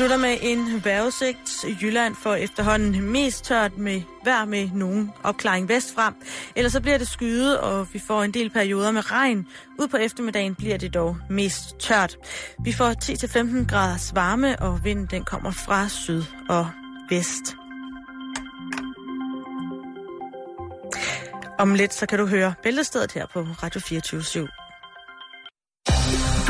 slutter med en vejrudsigt. Jylland får efterhånden mest tørt med vejr med nogen opklaring vestfra. Ellers så bliver det skyet, og vi får en del perioder med regn. Ud på eftermiddagen bliver det dog mest tørt. Vi får 10-15 graders varme, og vinden den kommer fra syd og vest. Om lidt så kan du høre Bæltestedet her på Radio 24 /7.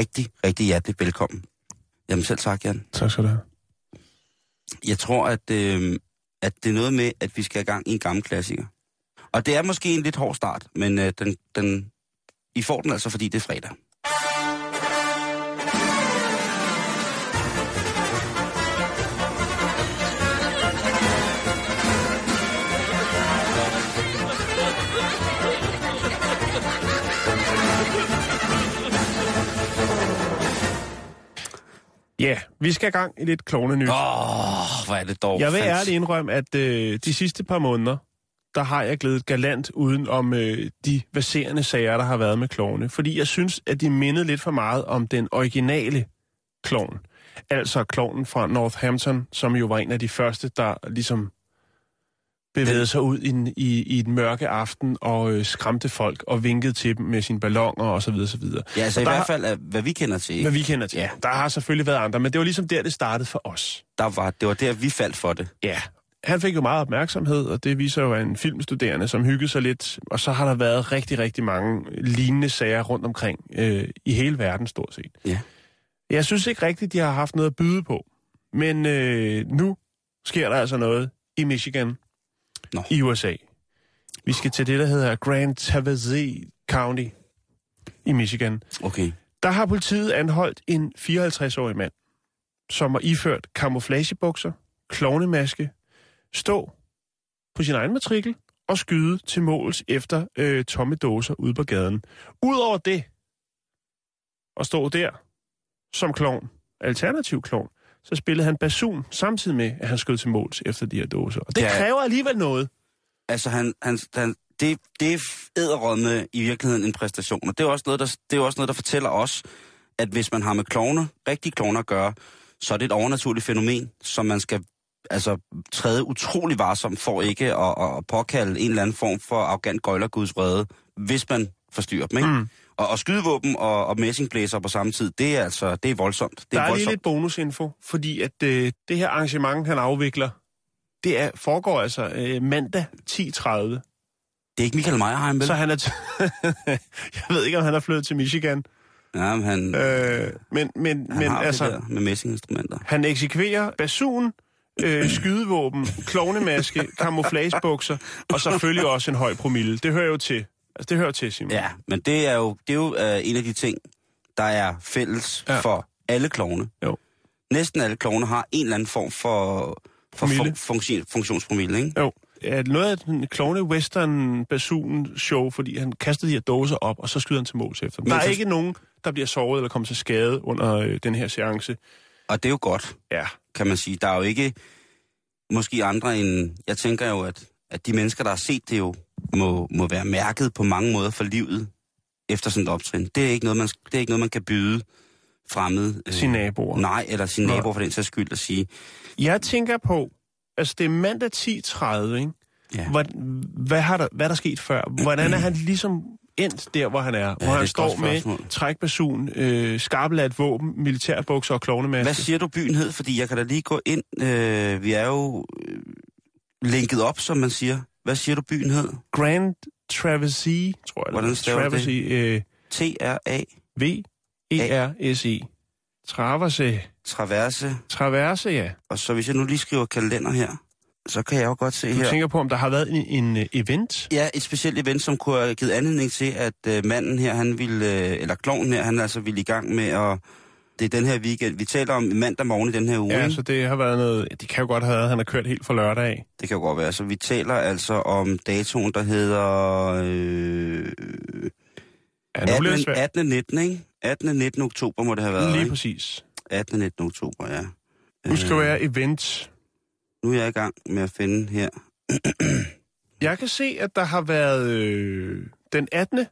Rigtig, rigtig hjertelig velkommen. Jamen selv tak, Jan. Tak skal du have. Jeg tror, at, øh, at det er noget med, at vi skal i gang i en gammel klassiker. Og det er måske en lidt hård start, men øh, den, den, I får den altså, fordi det er fredag. Ja, vi skal i gang i lidt klovne nyt. Åh, oh, hvor er det dog. Jeg vil ærligt indrømme, at øh, de sidste par måneder, der har jeg glædet galant uden om øh, de baserende sager, der har været med klovne. Fordi jeg synes, at de mindede lidt for meget om den originale klovn. Altså klovnen fra Northampton, som jo var en af de første, der ligesom bevægede sig ud i, i, i den mørke aften og øh, skræmte folk og vinkede til dem med sine ballonger osv. Så videre, så videre. Ja, altså Og i hvert har- fald, af, hvad vi kender til. Hvad Ikke? vi kender til. Ja. Der har selvfølgelig været andre, men det var ligesom der, det startede for os. Der var, det var der, vi faldt for det. Ja, han fik jo meget opmærksomhed, og det viser jo, en filmstuderende, som hyggede sig lidt. Og så har der været rigtig, rigtig mange lignende sager rundt omkring øh, i hele verden, stort set. Ja. Jeg synes ikke rigtigt, de har haft noget at byde på. Men øh, nu sker der altså noget i Michigan, Nå. i USA. Vi skal til det, der hedder Grand Tavazee County i Michigan. Okay. Der har politiet anholdt en 54-årig mand, som har iført camouflagebukser, klovnemaske, stå på sin egen matrikel og skyde til måls efter øh, tomme dåser ude på gaden. Udover det, at stå der som klovn, alternativ klovn, så spillede han basun samtidig med, at han skød til måls efter de her dåser. Og det Ja. kræver alligevel noget. Altså, han, han, han, det, det er æderrødme i virkeligheden en præstation. Og det er, også noget, der, det er også noget, der fortæller os, at hvis man har med klovner, rigtige klovner at gøre, så er det et overnaturligt fænomen, som man skal altså, træde utrolig varsom for ikke at, at, at påkalde en eller anden form for arrogant gøjlerguds vrede, hvis man forstyrrer dem. Ikke? Mm. Og, og skydevåben og, og messingblæser på samme tid, det er altså det er voldsomt. Det Der er lige voldsomt. lidt bonusinfo, fordi at øh, det her arrangement, han afvikler, det er, foregår altså øh, mandag 10.30. Det er ikke Michael Meyerheim, vel? Så han er... Jeg ved ikke, om han er flyttet til Michigan. Ja, men han, Øh, men men, han men har altså, det der med messinginstrumenter. han eksekverer basun, øh, skydevåben, klovnemaske, camouflagebukser, og selvfølgelig også en høj promille. Det hører jo til. Altså, det hører til, Simon. Ja, men det er jo, det er jo øh, en af de ting, der er fælles ja. For alle klovne. Jo. Næsten alle klovne har en eller anden form for, for fun, funktion, funktionspromille, ikke? Jo. Ja, noget af den klovne western basun show, fordi han kaster de her dåser op, og så skyder han til måls efter dem. Men Der er så- ikke nogen, der bliver såret eller kommer til skade under øh, den her seance. Og det er jo godt, Ja, kan man sige. Der er jo ikke måske andre end... Jeg tænker jo, at, at de mennesker, der har set det jo, må, må være mærket på mange måder for livet efter sådan et optrin. Det er ikke noget, man, det er ikke noget, man kan byde fremmed. øh, sine naboer. Nej, eller sine Nej. naboer for den sags skyld at sige. Jeg tænker på, altså det er mandag 10.30, ikke? Ja. Hvad, hvad, har der, hvad er der sket før? Hvordan er han ligesom endt der, hvor han er? det hvor han står med trækbasun, øh, skarpeladt våben, militærbukser og klovnemaske. Hvad siger du byen hed? Fordi jeg kan da lige gå ind. Øh, vi er jo øh, linket op, som man siger. Hvad siger du byen hed? Grand Travesey, tror jeg. Hvordan staver du det? Travesey, øh, T-R-A. V-E-R-S-E. Traverse. Traverse. Traverse, ja. Og så hvis jeg nu lige skriver kalender her, så kan jeg jo godt se Du her. tænker på, om der har været en, en øh, event? Ja, et specielt event, som kunne have givet anledning til, at øh, manden her, han ville, øh, eller kloven her, han altså ville i gang med at... Det er den her weekend. Vi taler om mandag morgen i den her uge. Ja, så det har været noget... Det kan jo godt have været, at han har kørt helt fra lørdag af. Det kan jo godt være. Så vi taler altså om datoen, der hedder... Øh, Ja, nu bliver det 18, svært. 18. 19, ikke? 18. og 19. oktober må det have været, Lige ikke? præcis. 18. og 19. oktober, ja. Nu skal Øh, være event. Nu er jeg i gang med at finde her. Jeg kan se, at der har været øh, den 18.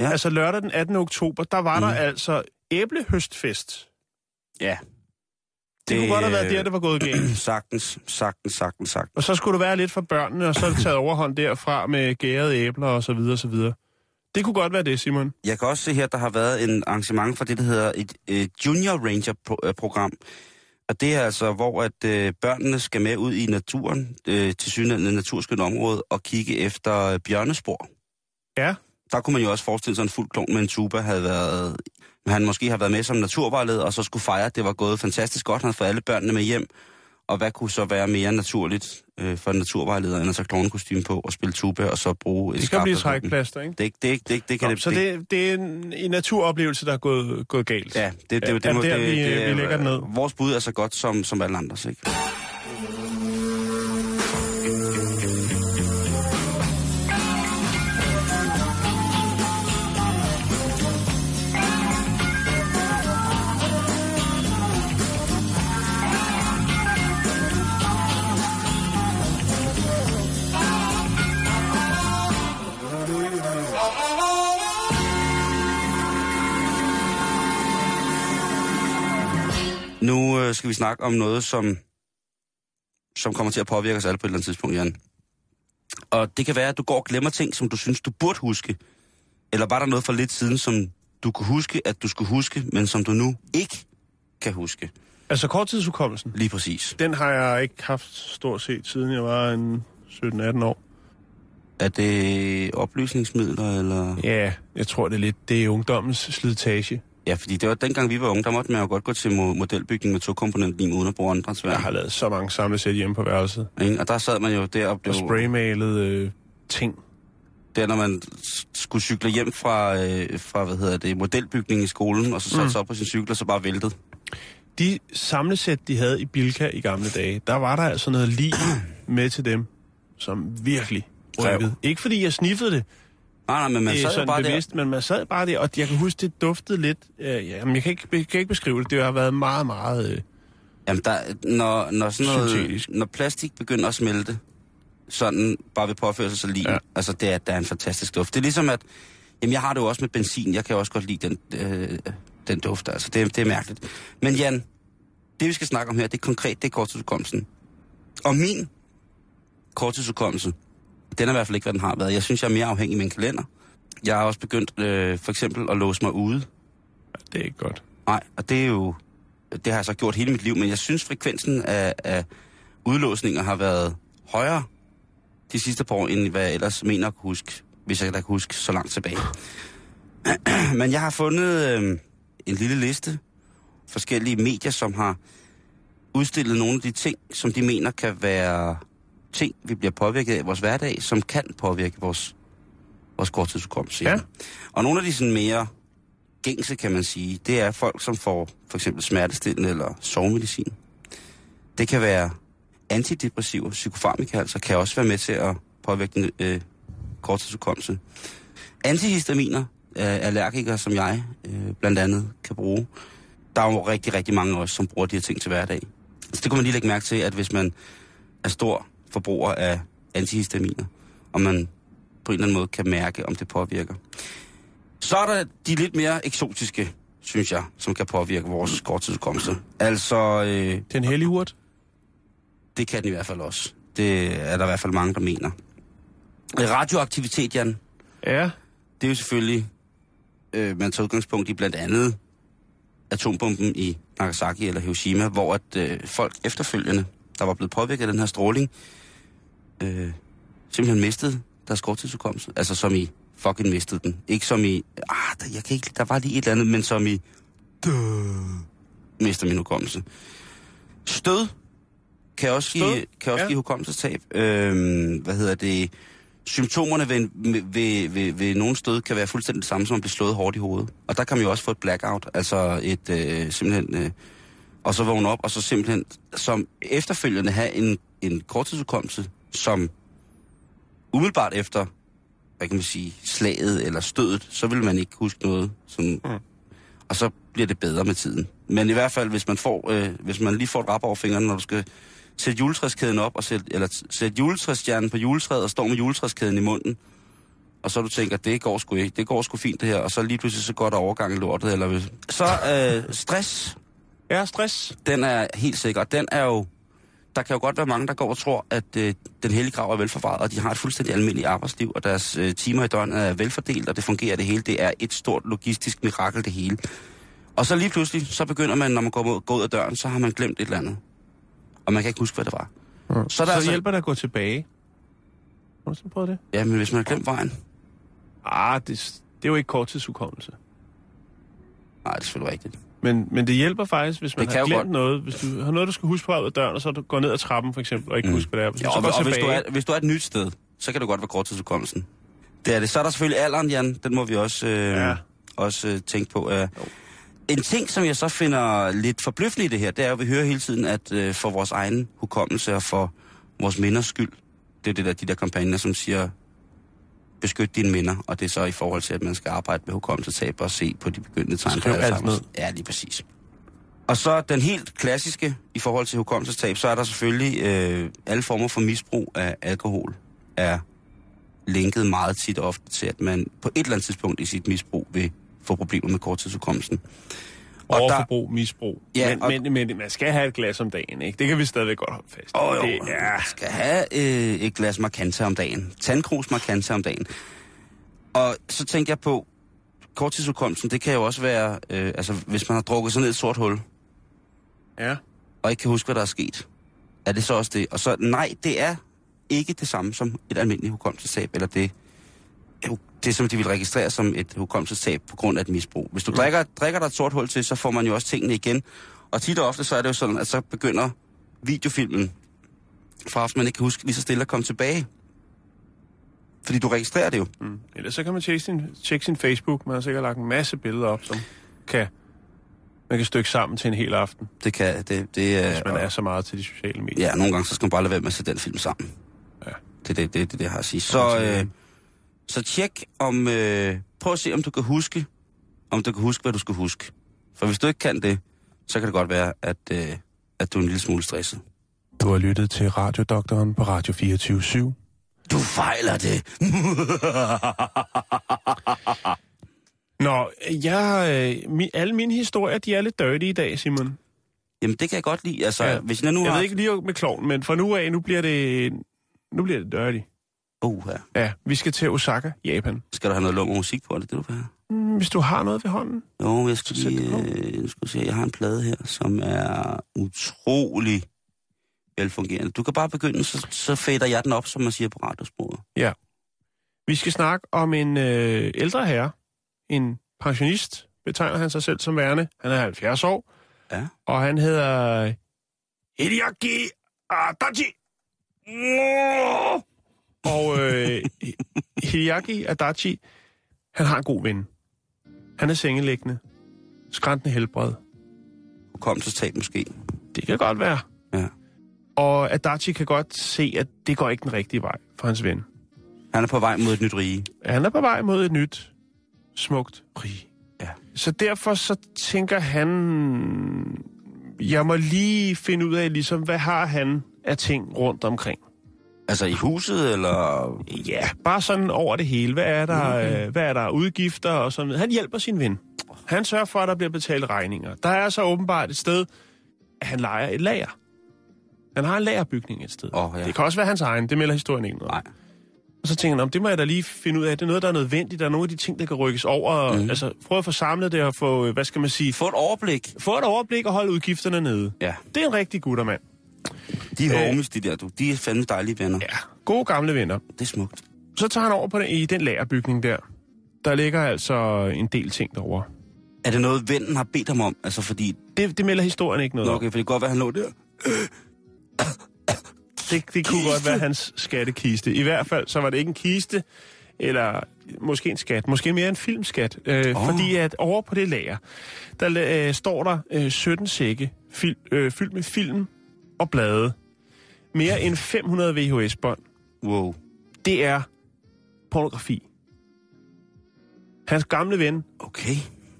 Ja. Altså lørdag den 18. oktober, der var mm. der altså æblehøstfest. Ja. Det, det kunne godt have været der, det var gået galt. Sagtens, sagtens, sagtens, sagtens. Og så skulle du være lidt for børnene, og så er det taget overhånd derfra med gærede æbler og så videre og så videre. Det kunne godt være det, Simon. Jeg kan også se her, der har været en arrangement for det, der hedder et, et Junior Ranger-program. Og det er altså, hvor at øh, børnene skal med ud i naturen, øh, til synligheden naturskønt område, og kigge efter øh, bjørnespor. Ja. Der kunne man jo også forestille sig, at en fuld klon med en tuba havde været... Han måske har været med som naturvejleder, og så skulle fejre, at det var gået fantastisk godt. Han havde fået alle børnene med hjem. Og hvad kunne så være mere naturligt øh, for en naturvejleder, end at tage klovnekostyme på og spille tuba, og så bruge et Det kan blive trækplaster, ikke? Det, det, det, det, det kan Nå, det, så det, det er en, en naturoplevelse, der er gået, gået galt. Ja, det, det, Ja, det, det, ja, må, der, det, vi, det, vi lægger den ned. Vores bud er så godt som, som alle andres, ikke? Nu øh, skal vi snakke om noget, som, som kommer til at påvirke os alle på et eller andet tidspunkt, Jan. Og det kan være, at du går og glemmer ting, som du synes, du burde huske. Eller var der noget for lidt siden, som du kunne huske, at du skulle huske, men som du nu ikke kan huske. Altså korttidshukommelsen, Lige præcis. den har jeg ikke haft stort set, siden jeg var en 17-18 år. Er det oplysningsmidler, eller... Ja, jeg tror det er lidt, det er ungdommens slitage. Ja, fordi det var dengang vi var unge, der måtte man jo godt gå til mo- modelbygning med to komponentlim uden at bruge andre svær. Jeg har lavet så mange samlesæt hjemme på værelset. Ikke? Og der sad man jo der og blev... Og spraymalet øh, ting. Der, når man skulle cykle hjem fra, øh, fra hvad hedder det, modelbygning i skolen, og så satte Mm. sig op på sin cykel, og så bare væltet. De samlesæt, de havde i Bilka i gamle dage, der var der altså noget lige med til dem, som virkelig rykkede. Ikke fordi jeg sniffede det, Nej, nej, men man sad sådan bare bevidst, men man sad bare der, og jeg kan huske, det duftede lidt. Øh, ja, men jeg kan ikke, jeg kan ikke beskrive det. Det har været meget, meget... Øh, der. Jamen, der, når, når, sådan noget, Syntetisk. når plastik begynder at smelte, sådan bare ved påføre sig så lige, Ja. ja. altså det er, der er en fantastisk duft. Det er ligesom at, jamen jeg har det jo også med benzin, jeg kan også godt lide den, øh, den duft, altså det, det er mærkeligt. Men Jan, det vi skal snakke om her, det er konkret, det er korttidsudkommelsen. Og min korttidsudkommelse, den har i hvert fald ikke, hvad den har været. Jeg synes, jeg er mere afhængig af min kalender. Jeg har også begyndt øh, for eksempel at låse mig ude. det er ikke godt. Nej, og det er jo... Det har jeg så gjort hele mit liv, men jeg synes, frekvensen af, af udlåsninger har været højere de sidste par år, end hvad jeg ellers mener at kunne huske, hvis jeg da kan huske så langt tilbage. men jeg har fundet øh, en lille liste forskellige medier, som har udstillet nogle af de ting, som de mener kan være ting, vi bliver påvirket af i vores hverdag, som kan påvirke vores, vores korttidsudkommelse. Ja. Og nogle af de sådan mere gængse, kan man sige, det er folk, som får for eksempel smertestillende eller sovemedicin. Det kan være antidepressive, psykofarmika, altså kan også være med til at påvirke den øh, korttidsudkommelse. Antihistaminer, øh, allergikere som jeg øh, blandt andet kan bruge. Der er jo rigtig, rigtig mange også, som bruger de her ting til hverdag. Så det kunne man lige lægge mærke til, at hvis man er stor forbruger af antihistaminer, og man på en eller anden måde kan mærke, om det påvirker. Så er der de lidt mere eksotiske, synes jeg, som kan påvirke vores korttidsudkommelse. Altså, øh, Den hellige urt? det kan den i hvert fald også. Det er der i hvert fald mange, der mener. Radioaktivitet, Jan, Ja. det er jo selvfølgelig, øh, man tager udgangspunkt i blandt andet atombomben i Nagasaki eller Hiroshima, hvor at øh, folk efterfølgende, der var blevet påvirket af den her stråling, øh, simpelthen mistede deres korttidsudkommelse. Altså som i fucking mistede den. Ikke som i, ah, der, jeg kan ikke, der var lige et eller andet, men som i, mister min hukommelse. Stød kan også Stød? give, kan også Ja. give hukommelsestab. Øhm, hvad hedder det? Symptomerne ved, ved, ved, ved nogle stød kan være fuldstændig det samme som at blive slået hårdt i hovedet. Og der kan man jo også få et blackout, altså et øh, simpelthen... Øh, og så vågne op, og så simpelthen som efterfølgende have en, en korttidsudkommelse, som umiddelbart efter, hvad kan man sige, slaget eller stødet, så vil man ikke huske noget. Sådan, mm. Og så bliver det bedre med tiden. Men i hvert fald, hvis man, får, øh, hvis man lige får et rap over fingrene, når du skal sætte juletræskæden op, og sætte, eller sætte juletræsstjernen på juletræet, og står med juletræskæden i munden, og så du tænker, det går sgu ikke, det går sgu fint det her, og så lige pludselig så går der overgang i lortet, eller hvis- Så øh, stress, Ja, stress. den er helt sikker. Den er jo... Der kan jo godt være mange, der går og tror, at øh, den hellige grav er velforvaret, og de har et fuldstændig almindeligt arbejdsliv, og deres øh, timer i døgnet er velfordelt, og det fungerer det hele. Det er et stort logistisk mirakel, det hele. Og så lige pludselig, så begynder man, når man går, mod, går ud af døren, så har man glemt et eller andet. Og man kan ikke huske, hvad det var. Ja. Så er der Så, så altså- hjælper det at gå tilbage. Har du prøvet det? Ja, men hvis man har glemt vejen... Ah, det, det er jo ikke korttidshukommelse. Nej, det er selvfølgelig rigtigt. Men, men det hjælper faktisk, hvis man Det har glemt godt. noget. Hvis du har noget, du skal huske på ud af døren, og så du går ned ad trappen for eksempel, og ikke mm. husker, hvad det er. Hvis Ja, du og, går og hvis, du er, hvis du er et nyt sted, så kan det godt være korttidsudkommelsen. Det er det. Så er der selvfølgelig alderen, Jan. Den må vi også, øh, ja. også øh, tænke på. Øh. En ting, som jeg så finder lidt forbløffende i det her, det er, at vi hører hele tiden, at øh, for vores egen hukommelse og for vores minders skyld, det er det der, de der kampagner, som siger, beskyt dine minder, og det er så i forhold til, at man skal arbejde med hukommelsestab og se på de begyndende tegn. på Skriv alt ned. Ja, lige præcis. Og så den helt klassiske i forhold til hukommelsestab, så er der selvfølgelig øh, alle former for misbrug af alkohol er linket meget tit ofte til, at man på et eller andet tidspunkt i sit misbrug vil få problemer med korttidshukommelsen. Og der, overforbrug, misbrug. Ja, men, og- men, men man skal have et glas om dagen, ikke? Det kan vi stadigvæk godt holde fast. i. Åh, jo, det, ja. man skal have øh, et glas markante om dagen. Tandkrus markante om dagen. Og så tænker jeg på, korttidsudkommelsen, det kan jo også være, øh, altså hvis man har drukket i et sort hul, ja. og ikke kan huske, hvad der er sket. Er det så også det? Og så, nej, det er ikke det samme som et almindeligt hukommelsestab, eller det, jo, det som de vil registrere som et hukommelsestab på grund af et misbrug. Hvis du mm. drikker, drikker dig et sort hul til, så får man jo også tingene igen. Og tit og ofte så er det jo sådan, at så begynder videofilmen fra at man ikke kan huske lige så stille at komme tilbage. Fordi du registrerer det jo. Mm. Ellers så kan man tjekke sin, tjekke sin Facebook. Man har sikkert lagt en masse billeder op, som kan, man kan stykke sammen til en hel aften, Det kan, det, det er... hvis man er så meget til de sociale medier. Ja, nogle gange så skal man bare lade være med at sætte den film sammen. Ja. Det er det, det, det, det, jeg har at sige. Så, øh, så tjek om... Øh, prøv at se, om du kan huske, om du kan huske, hvad du skal huske. For hvis du ikke kan det, så kan det godt være, at, øh, at du er en lille smule stresset. Du har lyttet til Radiodoktoren på Radio 24 /7. Du fejler det. Nå, jeg, øh, mi, alle mine historier, de er lidt dirty i dag, Simon. Jamen, det kan jeg godt lide. Altså, Ja. hvis jeg nu Jeg har... ved ikke lige med kloven, men fra nu af, nu bliver det, nu bliver det dirty. Uh, ja. Ja, vi skal til Osaka, Japan. Skal du have noget lummer musik på? Er det det, du vil have? Mm, Hvis du har noget ved hånden. Jo, jeg skal lige... Øh, jeg, skal se, jeg har en plade her, som er utrolig velfungerende. Du kan bare begynde, så, så fader jeg den op, som man siger på radiosproget. Vi skal snakke om en øh, ældre herre, en pensionist, betegner han sig selv som værende. Han er 70 år, Ja. og han hedder Hideaki Adachi. Og øh, Hideaki Adachi, han har en god ven. Han er sengeliggende, skræntende helbred. Hukommelsestab måske. Det kan godt være. Ja. Og Adachi kan godt se, at det går ikke den rigtige vej for hans ven. Han er på vej mod et nyt rige. Han er på vej mod et nyt, smukt rige. Ja. Så derfor så tænker han, jeg må lige finde ud af, ligesom, hvad har han af ting rundt omkring. Altså i huset, eller... Ja, bare sådan over det hele. Hvad er der, okay. øh, hvad er der udgifter og sådan noget. Han hjælper sin ven. Han sørger for, at der bliver betalt regninger. Der er så åbenbart et sted, at han leger et lager. Han har en lagerbygning et sted. Åh, ja. Det kan også være hans egen, det melder historien ikke noget. Nej. Og så tænker han, "Nå, det må jeg da lige finde ud af. Det er noget, der er nødvendigt. Der er nogle af de ting, der kan rykkes over. Mm. Altså, prøv at få samlet det og få, øh, hvad skal man sige, Få et overblik. få et overblik og holde udgifterne nede. Ja. Det er en rigtig guttermand. De Øh. homies, de der, du. De er fandme dejlige venner. Ja, gode gamle venner. Det er smukt. Så tager han over på den, i den lagerbygning der. Der ligger altså en del ting derovre. Er det noget, vennen har bedt ham om? Altså, fordi... Det, det melder historien ikke noget Nå, okay, for det kan godt være, han lå der. Det, det kunne godt være hans skattekiste. I hvert fald, så var det ikke en kiste, eller måske en skat, måske mere en filmskat. Øh, oh. Fordi at over på det lager, der øh, står der øh, 17 sække fil, øh, fyldt med film og blade. Mere end 500 VHS-bånd. Wow. Det er pornografi. Hans gamle ven Okay.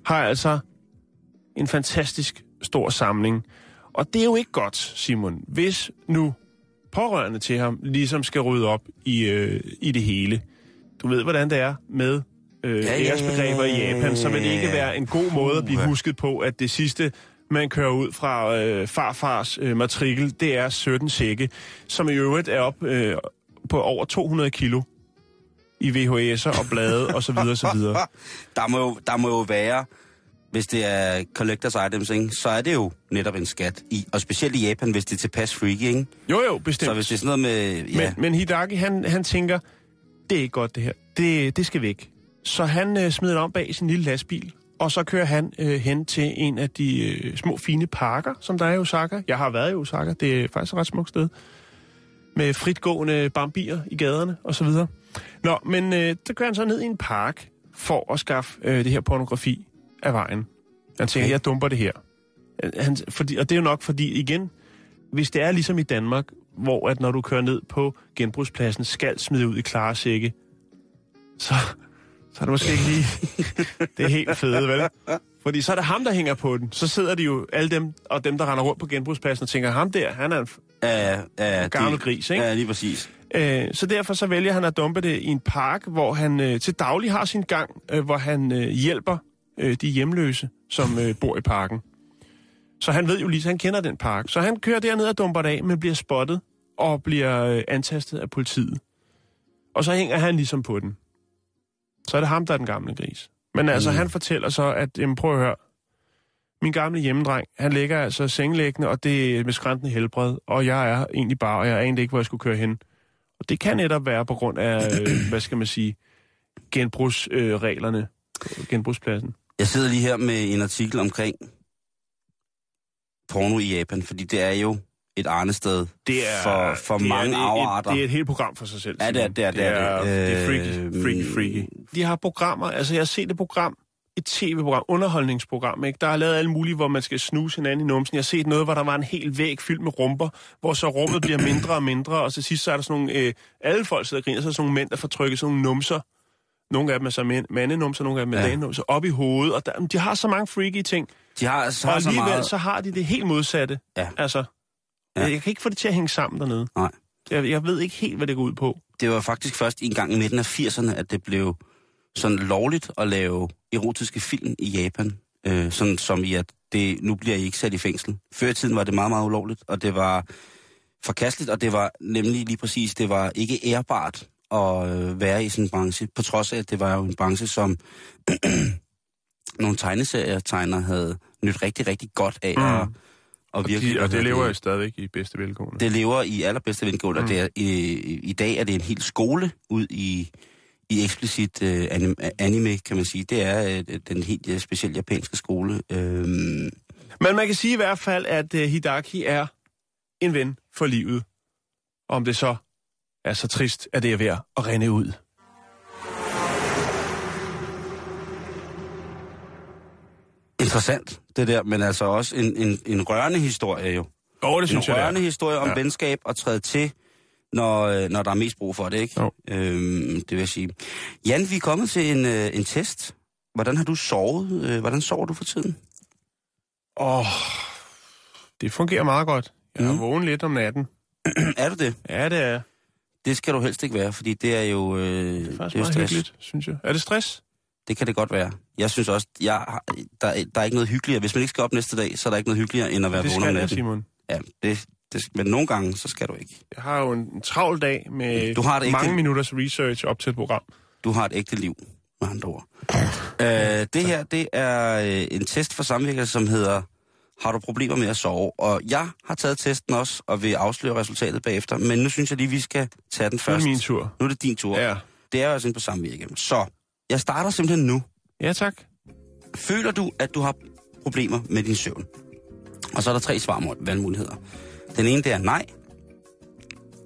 har altså en fantastisk stor samling. Og det er jo ikke godt, Simon, hvis nu pårørende til ham ligesom skal rydde op i, øh, i det hele. Du ved, hvordan det er med øh, Ja, ja, ja, æresbegreber i Japan, så vil det ikke være en god måde at blive husket på, at det sidste, man kører ud fra øh, farfars øh, matrikel, det er 17 sække, som i øvrigt er op øh, på over 200 kilo i VHS'er og blade og så videre, så videre. Der må, jo, der må jo være, hvis det er collectors items, ikke, så er det jo netop en skat. I, og specielt i Japan, hvis det er tilpas freaky, ikke? Jo, jo, bestemt. Så hvis det er sådan noget med... Ja, Men, men Hidaki, han, han tænker, det er ikke godt det her. Det, det skal væk. Så han øh, smider det om bag sin lille lastbil, og så kører han øh, hen til en af de øh, små fine parker, som der er i Osaka. Jeg har været i Osaka, det er faktisk et ret smukt sted. Med fritgående bambier i gaderne og så videre. Nå, men øh, der kører han så ned i en park for at skaffe øh, det her pornografi af vejen. Han tænker, Okay. jeg dumper det her. Han, fordi, og det er jo nok fordi, igen, hvis det er ligesom i Danmark, hvor at når du kører ned på genbrugspladsen, skal smide ud i klare sække, så, så er det måske ikke lige det er helt fede, vel? Fordi så er det ham, der hænger på den. Så sidder de jo, alle dem, og dem, der render rundt på genbrugspladsen, og tænker, ham der, han er en ja, ja, gammel det- gris, ikke? Ja, lige præcis. Øh, så derfor så vælger han at dumpe det i en park, hvor han øh, til daglig har sin gang, øh, hvor han øh, hjælper øh, de hjemløse, som øh, bor i parken. Så han ved jo lige, han kender den park. Så han kører derned og dumper det af, men bliver spottet og bliver øh, antastet af politiet. Og så hænger han ligesom på den. Så er det ham, der er den gamle gris. Men altså, Mm. han fortæller så, at, jamen, prøv at høre, min gamle hjemmedreng, han ligger altså sengelæggende, og det er med skræntende helbred, og jeg er egentlig bare, og jeg anede ikke, hvor jeg skulle køre hen. Og det kan netop være på grund af, øh, hvad skal man sige, genbrugsreglerne øh, genbrugspladsen. Jeg sidder lige her med en artikel omkring porno i Japan, fordi det er jo et arnested Det er, for, for det mange er et, afarter. Et, det er et helt program for sig selv. Ja, det er- det er- det er det. det er freaky, Øh, freaky, freaky. De har programmer, altså jeg har set et program, et tv-program, underholdningsprogram, ikke? Der er lavet alle mulige, hvor man skal snuse hinanden i numsen. Jeg har set noget, hvor der var en hel væg fyldt med rumper, hvor så rummet bliver mindre og mindre, og til sidst så er der sådan nogle, øh, alle folk sidder og griner, så er der sådan nogle mænd, der får trykket sådan nogle numser. Nogle af dem er så mænd, mandenumser, nogle af dem er Ja. dagenumser, op i hovedet, og der, de har så mange freaky ting. De har så, Og så alligevel meget... så har de det helt modsatte. Ja. Altså, Ja. jeg kan ikke få det til at hænge sammen dernede. Nej. Jeg, jeg ved ikke helt, hvad det går ud på. Det var faktisk først en gang i midten af 80'erne, at det blev sådan lovligt at lave erotiske film i Japan. Øh, sådan som i, at det, nu bliver I ikke sat i fængsel. Før i tiden var det meget, meget ulovligt, og det var forkasteligt, og det var nemlig lige præcis, det var ikke ærbart at øh, være i sådan en branche, på trods af, at det var jo en branche, som nogle tegneserietegnere havde nyt rigtig, rigtig godt af Mm. at, og virkelig... de, hvad og det lever jo stadigvæk i bedste velgående. det lever i allerbedste vindgående, mm. og det er, i, i dag er det en hel skole ud i, i eksplicit uh, anime, anime, kan man sige. Det er uh, den helt uh, specielle japanske skole. Øhm, Men man kan sige i hvert fald, at uh, Hidaki er en ven for livet. Om det så er så trist, at det er ved at rende ud. interessant, det der, men altså også en, en, en rørende historie jo. Jo, det En synes jeg, det rørende er. historie om Ja. venskab og træde til, når, øh, når der er mest brug for det, ikke? Jo. Øhm, det vil jeg sige. Jan, vi er kommet til en, øh, en test. Hvordan har du sovet? Øh, Hvordan sover du for tiden? Åh, oh, det fungerer meget godt. Jeg er Mm. vågen lidt om natten. er du det? Ja, det er, Det skal du helst ikke være, fordi det er jo, øh, det er det faktisk er jo meget stress. hyggeligt, synes jeg. Er det stress? Det kan det godt være. Jeg synes også, jeg, har- der, er- der er ikke noget hyggeligere. Hvis man ikke skal op næste dag, så er der ikke noget hyggeligere, end at være det vågen om skal jeg, natten. Simon. Ja, det, det, men nogle gange, så skal du ikke. Jeg har jo en, en travl dag med Du har det ikke, mange det- minutters research op til et program. Du har et ægte liv, med andre ord. øh, det her, det er øh, en test for samvirker, som hedder Har du problemer med at sove? Og jeg har taget testen også, og vil afsløre resultatet bagefter. Men nu synes jeg lige, vi skal tage den Det er først. min tur. Nu er det din tur. Ja. Det er jo altså inde på samvirke. Så, jeg starter simpelthen nu. Ja, tak. Føler du, at du har problemer med din søvn? Og så er der tre svarvalgmuligheder. Den ene, det er nej.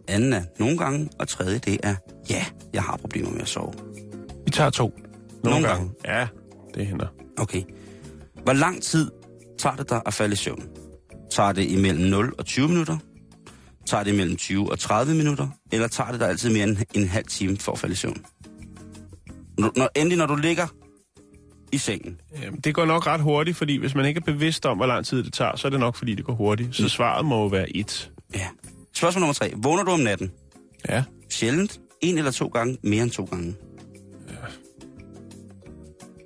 Anden er nogle gange. Og tredje, det er ja, jeg har problemer med at sove. Vi tager to. Nogle gange. Ja, det hænder. Okay. Hvor lang tid tager det dig at falde i søvn? Tager det imellem 0 og 20 minutter? Tager det imellem 20 og 30 minutter? Eller tager det dig altid mere end en halv time for at falde i søvn? Når, når, endelig, når du ligger i sengen. Jamen, det går nok ret hurtigt, fordi hvis man ikke er bevidst om, hvor lang tid det tager, så er det nok, fordi det går hurtigt. Så svaret må jo være et. Ja. Spørgsmål nummer tre. Vågner du om natten? Ja. Sjældent. En eller to gange. Mere end to gange.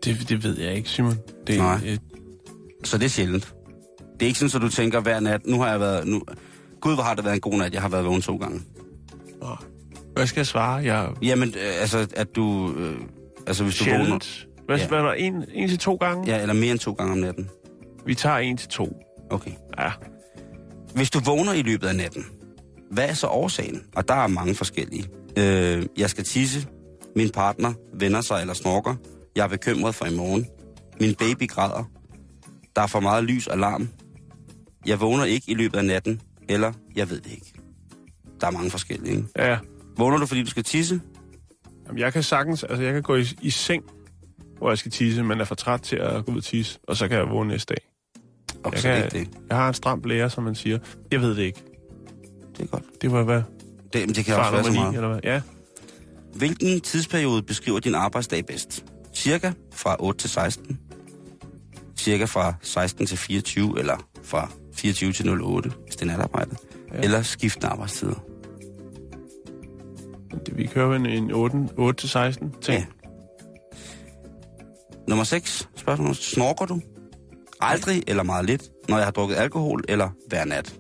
Det, det ved jeg ikke, Simon. Det, Nej. øh, Så det er sjældent. Det er ikke sådan, at du tænker hver nat, nu har jeg været... Nu, Gud, hvor har det været en god nat, jeg har været vågen to gange. hvad skal jeg svare? Jeg Jamen, øh, altså, at du... Øh, altså, hvis du vågner... Hvad, Ja. hvad var der? En, en til to gange? Ja, eller mere end to gange om natten. Vi tager en til to. Okay. Ja. Hvis du vågner i løbet af natten, hvad er så årsagen? Og der er mange forskellige. Øh, jeg skal tisse. Min partner vender sig eller snorker. Jeg er bekymret for i morgen. Min baby græder. Der er for meget lys og larm. Jeg vågner ikke i løbet af natten. Eller, jeg ved det ikke. Der er mange forskellige, ikke? Ja. Vågner du, fordi du skal tisse? Jeg kan sagtens, altså jeg kan gå i, i seng, hvor jeg skal tisse, men er for træt til at gå ud og tisse, og så kan jeg vågne næste dag. Og Jeg, det kan, det. jeg har en stram blære, som man siger. Jeg ved det ikke. Det er godt. Det var hvad? Det, men det kan Far også være så meget. eller hvad? Ja. Hvilken tidsperiode beskriver din arbejdsdag bedst? Cirka fra 8 til 16? Cirka fra 16 til 24, eller fra 24 til 08, hvis det er natarbejde? Ja. Eller skiftende arbejdstider? Det, vi kører en, en 8, 8 til 16 ting. Ja. Nummer 6. Spørgsmål. Snorker du? Aldrig eller meget lidt, når jeg har drukket alkohol, eller hver nat?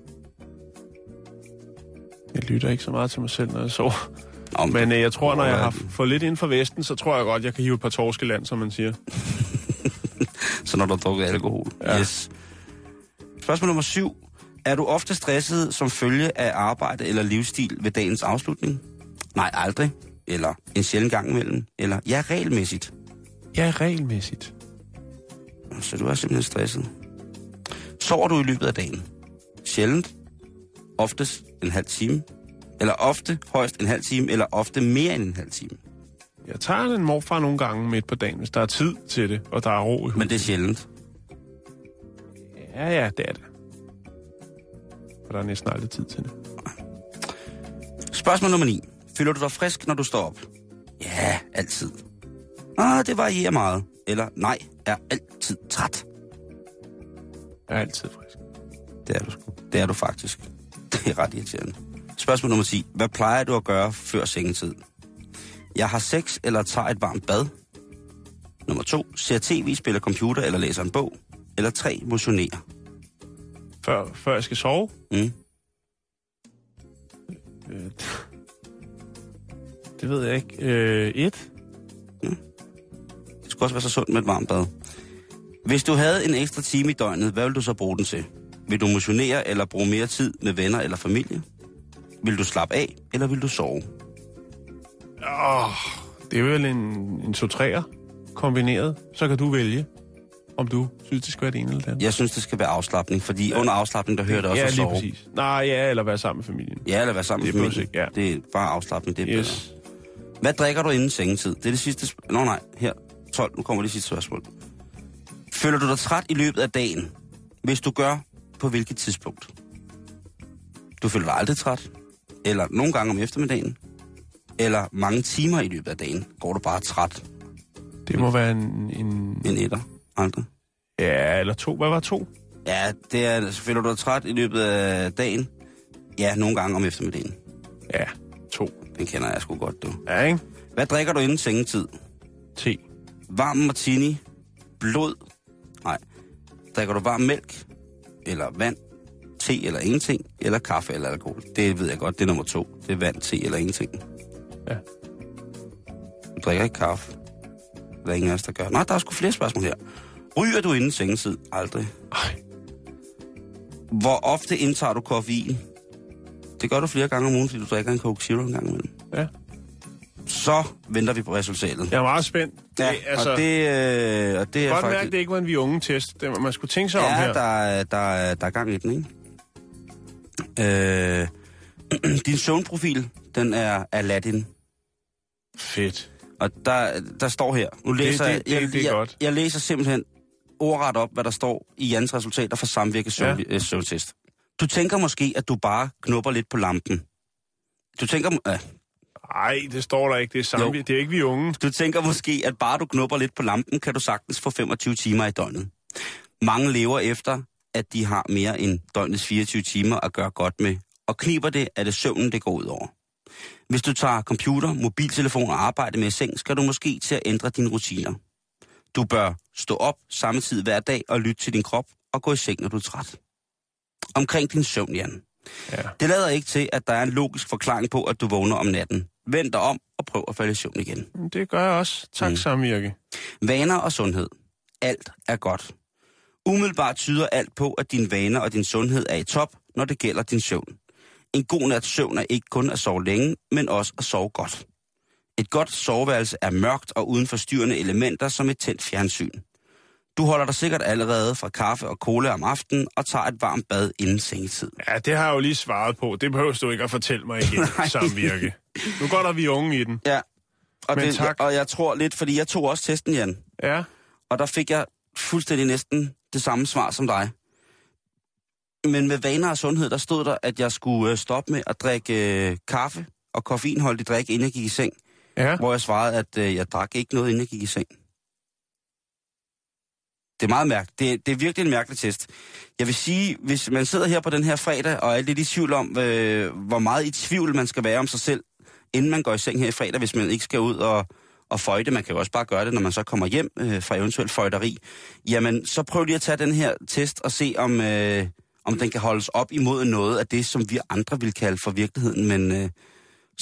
Jeg lytter ikke så meget til mig selv, når jeg sover. Nå, Men øh, jeg tror, når jeg har fået lidt inden for Vesten, så tror jeg godt, jeg kan hive et par torskeland, som man siger. Så når du har drukket alkohol. Ja. Yes. Spørgsmål nummer 7. Er du ofte stresset som følge af arbejde eller livsstil ved dagens afslutning? Nej, aldrig. Eller en sjælden gang imellem. Eller ja, regelmæssigt. Ja, regelmæssigt. Så du er simpelthen stresset. Sover du i løbet af dagen? Sjældent. Oftest en halv time. Eller ofte højst en halv time, eller ofte mere end en halv time. Jeg tager en morfar nogle gange midt på dagen, hvis der er tid til det, og der er ro i huset. Men det er sjældent. Ja, ja, det er det. For der er næsten aldrig tid til det. Spørgsmål nummer 9. Føler du dig frisk, når du står op? Ja, altid. Ah, det varierer meget. Eller nej, er altid træt. Jeg er altid frisk. Det er du sgu. Det er du faktisk. Det er ret irriterende. Spørgsmål nummer 10. Hvad plejer du at gøre før sengetid? Jeg har sex eller tager et varmt bad. Nummer 2. Ser tv, spiller computer eller læser en bog. Eller 3. Motionerer. Før, før jeg skal sove? Mm. Øh, det ved jeg ikke. Øh, et? Det skulle også være så sundt med et varmt bad. Hvis du havde en ekstra time i døgnet, hvad vil du så bruge den til? Vil du motionere eller bruge mere tid med venner eller familie? Vil du slappe af, eller vil du sove? Åh, det er vel en, en to træer kombineret. Så kan du vælge, om du synes, det skal være det ene eller det andet. Jeg synes, det skal være afslappning, fordi ja. under afslappning, der hører det også ja, at lige sove. præcis. Nej, ja, eller være sammen med familien. Ja, eller være sammen Det med familien. ikke, ja. Det er bare afslappning, det er Yes. bedre. Hvad drikker du inden sengetid? Det er det sidste... Sp- Nå nej, her. 12. Nu kommer det sidste spørgsmål. Føler du dig træt i løbet af dagen? Hvis du gør, på hvilket tidspunkt? Du føler dig aldrig træt? Eller nogle gange om eftermiddagen? Eller mange timer i løbet af dagen? Går du bare træt? Det må være en, en... En etter? Aldrig? Ja, eller to. Hvad var to? Ja, det er... Føler du dig træt i løbet af dagen? Ja, nogle gange om eftermiddagen. Ja, to. Den kender jeg sgu godt, du. Ja, ikke? Hvad drikker du inden sengetid? Te. Varm martini, blod, nej, drikker du varm mælk, eller vand, te eller ingenting, eller kaffe eller alkohol. Det ved jeg godt, det er nummer to. Det er vand, te eller ingenting. Ja. Du drikker ikke kaffe. Der er ingen af os, der gør. Nå, der er sgu flere spørgsmål her. Ryger du inden sengetid? Aldrig. Ej, Hvor ofte indtager du koffein? Det gør du flere gange om ugen, fordi du drikker en Coke Zero en gang imellem. ja. Så venter vi på resultatet. Jeg er meget spændt. Det, Ja, altså, og det, øh, og det er godt faktisk... mærke, det ikke var en vi unge test. Det, man skulle tænke sig om Ja, her. der, er- der, er- der er gang i den, ikke? Øh, din søvnprofil, den er Aladdin. Fedt. Og der, der står her, nu læser det- det- jeg, jeg, det er jeg, godt. jeg læser simpelthen ordret op, hvad der står i Jans resultater for samvirke søvn, ja. søvntest. Du tænker måske, at du bare knupper lidt på lampen. Du tænker, øh, Nej, det står der ikke. Det er, samme, Jo. det er ikke vi unge. du tænker måske, at bare du knupper lidt på lampen, kan du sagtens få 25 timer i døgnet. Mange lever efter, at de har mere end døgnets 24 timer at gøre godt med, og kniber det, er det søvnen, det går ud over. Hvis du tager computer, mobiltelefon og arbejde med i seng, skal du måske til at ændre dine rutiner. Du bør stå op samme tid hver dag og lytte til din krop og gå i seng, når du er træt. Omkring din søvn, Jan. Ja. Det lader ikke til, at der er en logisk forklaring på, at du vågner om natten. Vend dig om og prøv at falde i søvn igen. Det gør jeg også. Tak, Mm. mm. samvirke. Vaner og sundhed. Alt er godt. Umiddelbart tyder alt på, at dine vaner og din sundhed er i top, når det gælder din søvn. En god nats søvn er ikke kun at sove længe, men også at sove godt. Et godt soveværelse er mørkt og uden forstyrrende elementer som et tændt fjernsyn. Du holder dig sikkert allerede fra kaffe og cola om aftenen og tager et varmt bad inden sengetid. Ja, det har jeg jo lige svaret på. Det behøver du ikke at fortælle mig igen, samvirke. Nu går der vi unge i den. Ja, og, Men det, tak. og jeg tror lidt, fordi jeg tog også testen, Jan. Ja, Og der fik jeg fuldstændig næsten det samme svar som dig. Men med vaner og sundhed, der stod der, at jeg skulle øh, stoppe med at drikke øh, kaffe og koffeinholdig drik, inden jeg gik i seng. ja. Hvor jeg svarede, at øh, jeg drak ikke noget, inden jeg gik i seng. Det er meget mærkeligt. Det, det er virkelig en mærkelig test. Jeg vil sige, hvis man sidder her på den her fredag, og er lidt i tvivl om, øh, hvor meget i tvivl man skal være om sig selv, inden man går i seng her i fredag, hvis man ikke skal ud og, og føjte. Man kan jo også bare gøre det, når man så kommer hjem øh, fra eventuelt føjteri. Jamen, så prøv lige at tage den her test og se, om, øh, om den kan holdes op imod noget af det, som vi andre vil kalde for virkeligheden, men øh,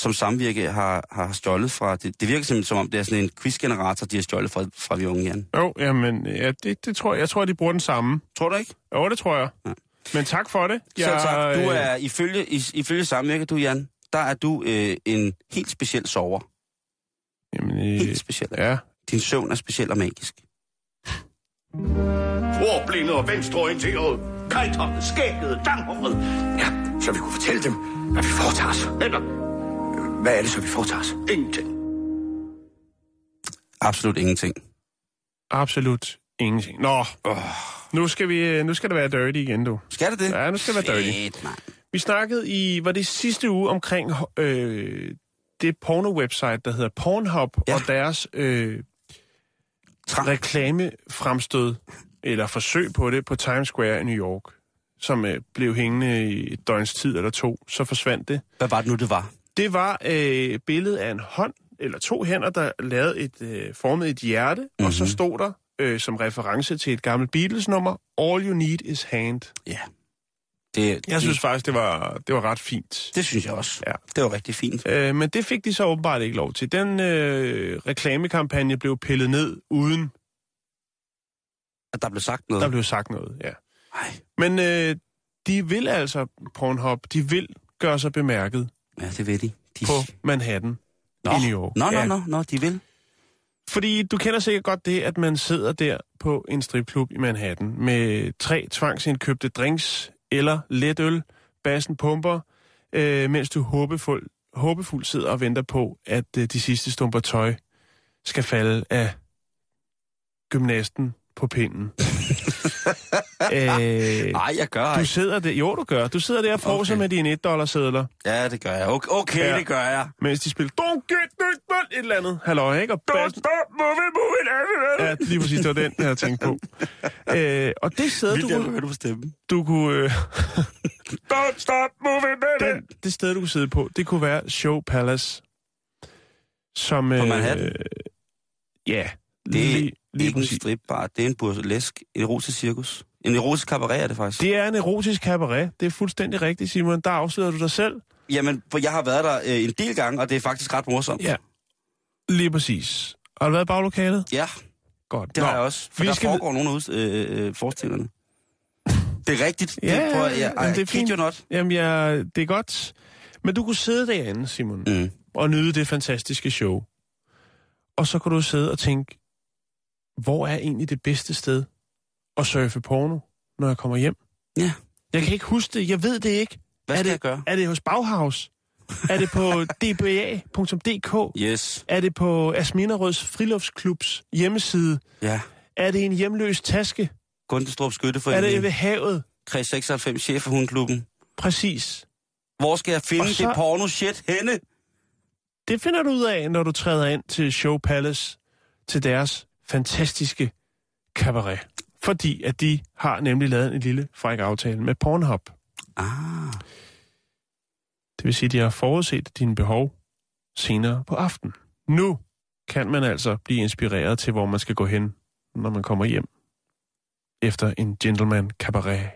som samvirke har, har stjålet fra. Det, det virker simpelthen som om, det er sådan en quizgenerator, de har stjålet fra, fra vi unge, Jan. Jo, jamen, ja, det, det tror jeg. Jeg tror, de bruger den samme. Tror du ikke? Jo, det tror jeg. Ja. Men tak for det. Så tak. Du øh, er, ifølge, i, ifølge samvirke, du Jan, der er du øh, en helt speciel sover. Jamen, øh, Helt speciel. ja. Din søvn er speciel og magisk. Ordblinde og venstreorienteret. Kajterne, skægget, langhåret. Ja, så vi kunne fortælle dem, hvad vi foretager os. Eller, hvad er det så, vi foretager os? Ingenting. Absolut ingenting. Absolut ingenting. Nå, Oh, nu skal, vi, øh, nu skal det være dirty igen, du. skal det det? Ja, nu skal det være dirty. Fedt. Vi snakkede i, var det sidste uge, omkring øh, det porno-website, der hedder Pornhub, Ja. og deres øh, Trang. reklamefremstød, eller forsøg på det, på Times Square i New York, som øh, blev hængende i et døgns tid eller to, så forsvandt det. Hvad var det nu, det var? Det var øh, billedet af en hånd, eller to hænder, der lavede et, øh, formet et hjerte, mm-hmm. og så Mhm. stod der, øh, som reference til et gammelt Beatles-nummer, All You Need Is Hand. Ja. Det, Jeg synes faktisk, det var, det var ret fint. Det synes jeg også. Ja. Det var rigtig fint. Øh, men det fik de så åbenbart ikke lov til. Den øh, reklamekampagne blev pillet ned, uden At der blev sagt noget. der blev sagt noget. Ja. Ej. Men øh, de vil altså, Pornhub, de vil gøre sig bemærket Ja, det ved de. de... på Manhattan Nå. i New York. Nå, nå, Ja. nå, nå, de vil. Fordi du kender sikkert godt det, at man sidder der på en stripklub i Manhattan med tre tvangsindkøbte drinks eller letøl, bassen pumper, øh, mens du håbefuld, håbefuld sidder og venter på, at øh, de sidste stumper tøj skal falde af gymnasten på pinden. øh, Nej, jeg gør du ikke. sidder der, jo du gør, du sidder der og fråser Okay. med dine 1 dollar sedler, Ja, det gør jeg. Okay, okay Ja. det gør jeg. mens de spiller Don't get it, but et eller andet. Halløj, ikke? Og Don't bassen, stop moving, moving, Ja, lige præcis, det var den, jeg havde tænkt på. Øh, og det sted, du Vildt, jeg kunne, på stemmen. du kunne øh, Don't stop moving, baby. den, det sted, du kunne sidde på, det kunne være Show Palace. Som, På øh, Manhattan? Ja, Det er lige ikke en præcis. stripbar, det er en burlesk, en erotisk cirkus. En erotisk cabaret er det faktisk. Det er en erotisk cabaret. Det er fuldstændig rigtigt, Simon. Der afslører du dig selv. Jamen, for jeg har været der øh, en del gange, og det er faktisk ret morsomt. Ja. Lige præcis. Har du været i baglokalet? Ja, Godt. det har jeg også. For vi der skal- foregår nogle af øh, øh, forestillingerne. Det er rigtigt. Ja, det, prøver, jeg, jamen, det er fint. not. Jamen, ja, det er godt. Men du kunne sidde derinde, Simon, Mm. og nyde det fantastiske show. Og så kunne du sidde og tænke, hvor er egentlig det bedste sted at surfe porno, når jeg kommer hjem? Ja. Jeg kan ikke huske det. Jeg ved det ikke. Hvad er skal det, jeg gøre? Er det hos Bauhaus? er det på dba.dk? Yes. Er det på Asminerøds Friluftsklubs hjemmeside? Ja. Er det en hjemløs taske? Gundestrup Er Skytteforening. det ved havet? Kreds 96, chef for Hundklubben. Præcis. Hvor skal jeg finde Og så- det porno shit henne? Det finder du ud af, når du træder ind til Show Palace, til deres fantastiske cabaret. Fordi at de har nemlig lavet en lille fræk aftale med Pornhub. Ah. Det vil sige, at de har forudset dine behov senere på aftenen. Nu kan man altså blive inspireret til, hvor man skal gå hen, når man kommer hjem. Efter en gentleman cabaret.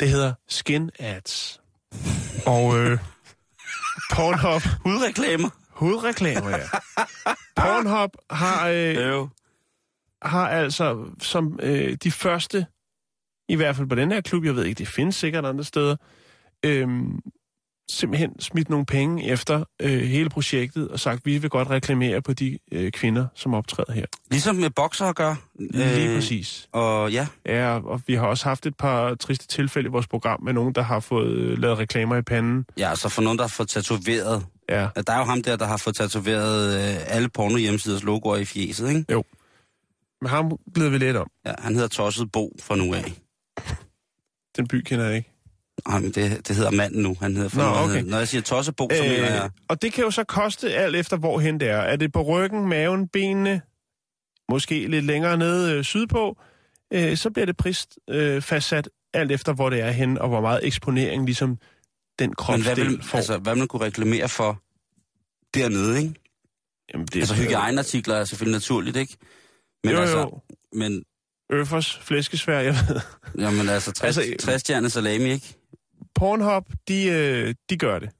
Det hedder Skin Ads. Og øh, Pornhub, Hudreklamer. Hovedreklamer, ja. Pornhub har, øh, Jo. har altså som øh, de første, i hvert fald på den her klub, jeg ved ikke, det findes sikkert andre steder, øh, simpelthen smidt nogle penge efter øh, hele projektet og sagt, vi vil godt reklamere på de øh, kvinder, som optræder her. Ligesom med bokser gør. Lige præcis. Og ja, Ja, og vi har også haft et par triste tilfælde i vores program med nogen, der har fået øh, lavet reklamer i panden. ja, så for nogen, der har fået tatoveret. Ja, Der er jo ham der, der har fået tatoveret øh, alle porno hjemmesiders logoer i fjeset, ikke? men ham glider vi lidt om. Ja, han hedder Tosset Bo fra nu af. Den by kender jeg ikke. Nej, men det, det hedder manden nu. Han hedder for Nå, han okay. Når jeg siger Tosset Bo, så mener jeg... og det kan jo så koste alt efter, hvorhen det er. Er det på ryggen, maven, benene, måske lidt længere nede øh, sydpå, øh, så bliver det prist øh, fastsat alt efter, hvor det er henne, og hvor meget eksponering ligesom den Men hvad kropsdel vil, får. altså, hvad man kunne reklamere for dernede, ikke? Jamen, det Altså hygiejneartikler er selvfølgelig naturligt, ikke? Men jo, altså, jo. men, Øffers, flæskesvær, jeg ved. jamen altså, 60, Altså, altså 60 stjernet salami, ikke? Pornhub, de, øh, de gør det.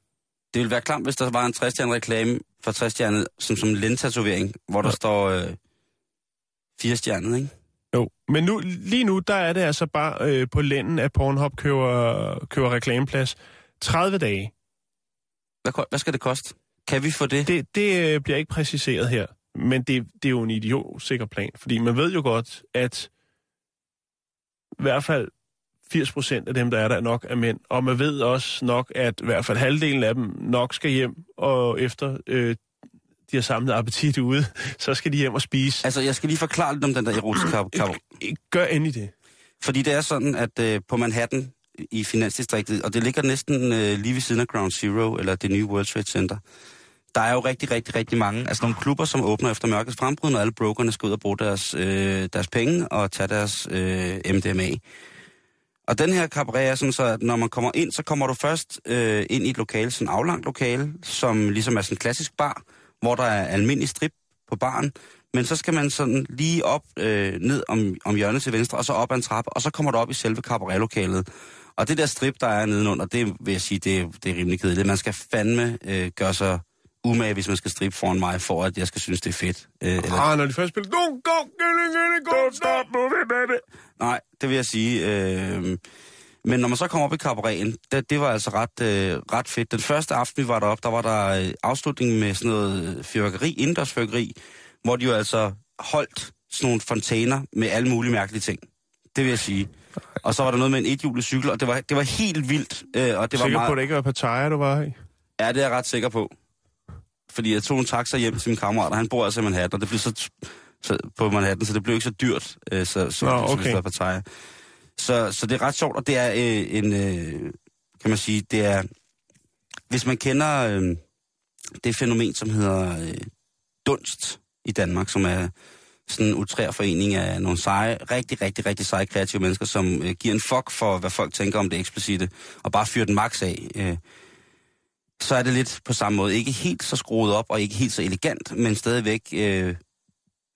Det ville være klamt, hvis der var en 60 stjernet reklame for 60 stjernet som, som lentatovering, hvor der Ja. står øh, 4 stjernet, ikke? Jo, men nu, lige nu, der er det altså bare øh, på lænden, at Pornhub køber, køber reklameplads. 30 dage. Hvad, hvad skal det koste? Kan vi få det? Det, det øh, bliver ikke præciseret her, men det, det er jo en idiotsikker plan, fordi man ved jo godt, at i hvert fald 80 procent af dem, der er der, nok er mænd, og man ved også nok, at i hvert fald halvdelen af dem nok skal hjem, og efter øh, de har samlet appetit ude, så skal de hjem og spise. Altså, jeg skal lige forklare lidt om den der erotiske kap. kap. Gør endelig det. Fordi det er sådan, at øh, på Manhattan i Finansdistriktet, og det ligger næsten øh, lige ved siden af Ground Zero, eller det nye World Trade Center, der er jo rigtig, rigtig, rigtig mange, altså nogle klubber, som åbner efter mørkets frembrud, når alle brokerne skal ud og bruge deres, øh, deres penge og tage deres øh, MDMA. Og den her cabaret er sådan så, at når man kommer ind, så kommer du først øh, ind i et lokale, sådan et aflangt lokale, som ligesom er sådan en klassisk bar, hvor der er almindelig strip på baren, men så skal man sådan lige op, øh, ned om, om hjørnet til venstre, og så op ad en trappe, og så kommer du op i selve cabaretlokalet. Og det der strip, der er nedenunder, det vil jeg sige, det, er- det er rimelig kedeligt. Man skal fandme øh, gøre sig umage, hvis man skal strippe foran mig, for at jeg skal synes, det er fedt. Øh, eller, Ah, når de først spiller, don't go, get it, go, stop moving, baby. Nej, det vil jeg sige. Øh, men når man så kommer op i kabareten, det, det var altså ret, øh, ret fedt. Den første aften, vi var deroppe, der var der øh, afslutning med sådan noget fyrværkeri, indendørsfyrværkeri, hvor de jo altså holdt sådan nogle fontæner med alle mulige mærkelige ting. Det vil jeg sige. Og så var der noget med en ethjulet cykel, og det var, det var helt vildt. Øh, og det var Sikker meget... på, at det ikke var Pattaya, du var i? Ja, det er jeg ret sikker på. Fordi jeg tog en taxa hjem til min kammerat, og han bor altså i Manhattan, og det blev så, så på Manhattan, så det blev ikke så dyrt, øh, så, så, Nå, okay. som det Pattaya. Så, så det er ret sjovt, og det er øh, en, øh, kan man sige, det er, hvis man kender øh, det fænomen, som hedder øh, dunst i Danmark, som er sådan en utrær forening af nogle seje, rigtig, rigtig, rigtig seje kreative mennesker, som øh, giver en fuck for, hvad folk tænker om det eksplicite, og bare fyrer den max af. Øh, så er det lidt på samme måde. Ikke helt så skruet op, og ikke helt så elegant, men stadigvæk øh,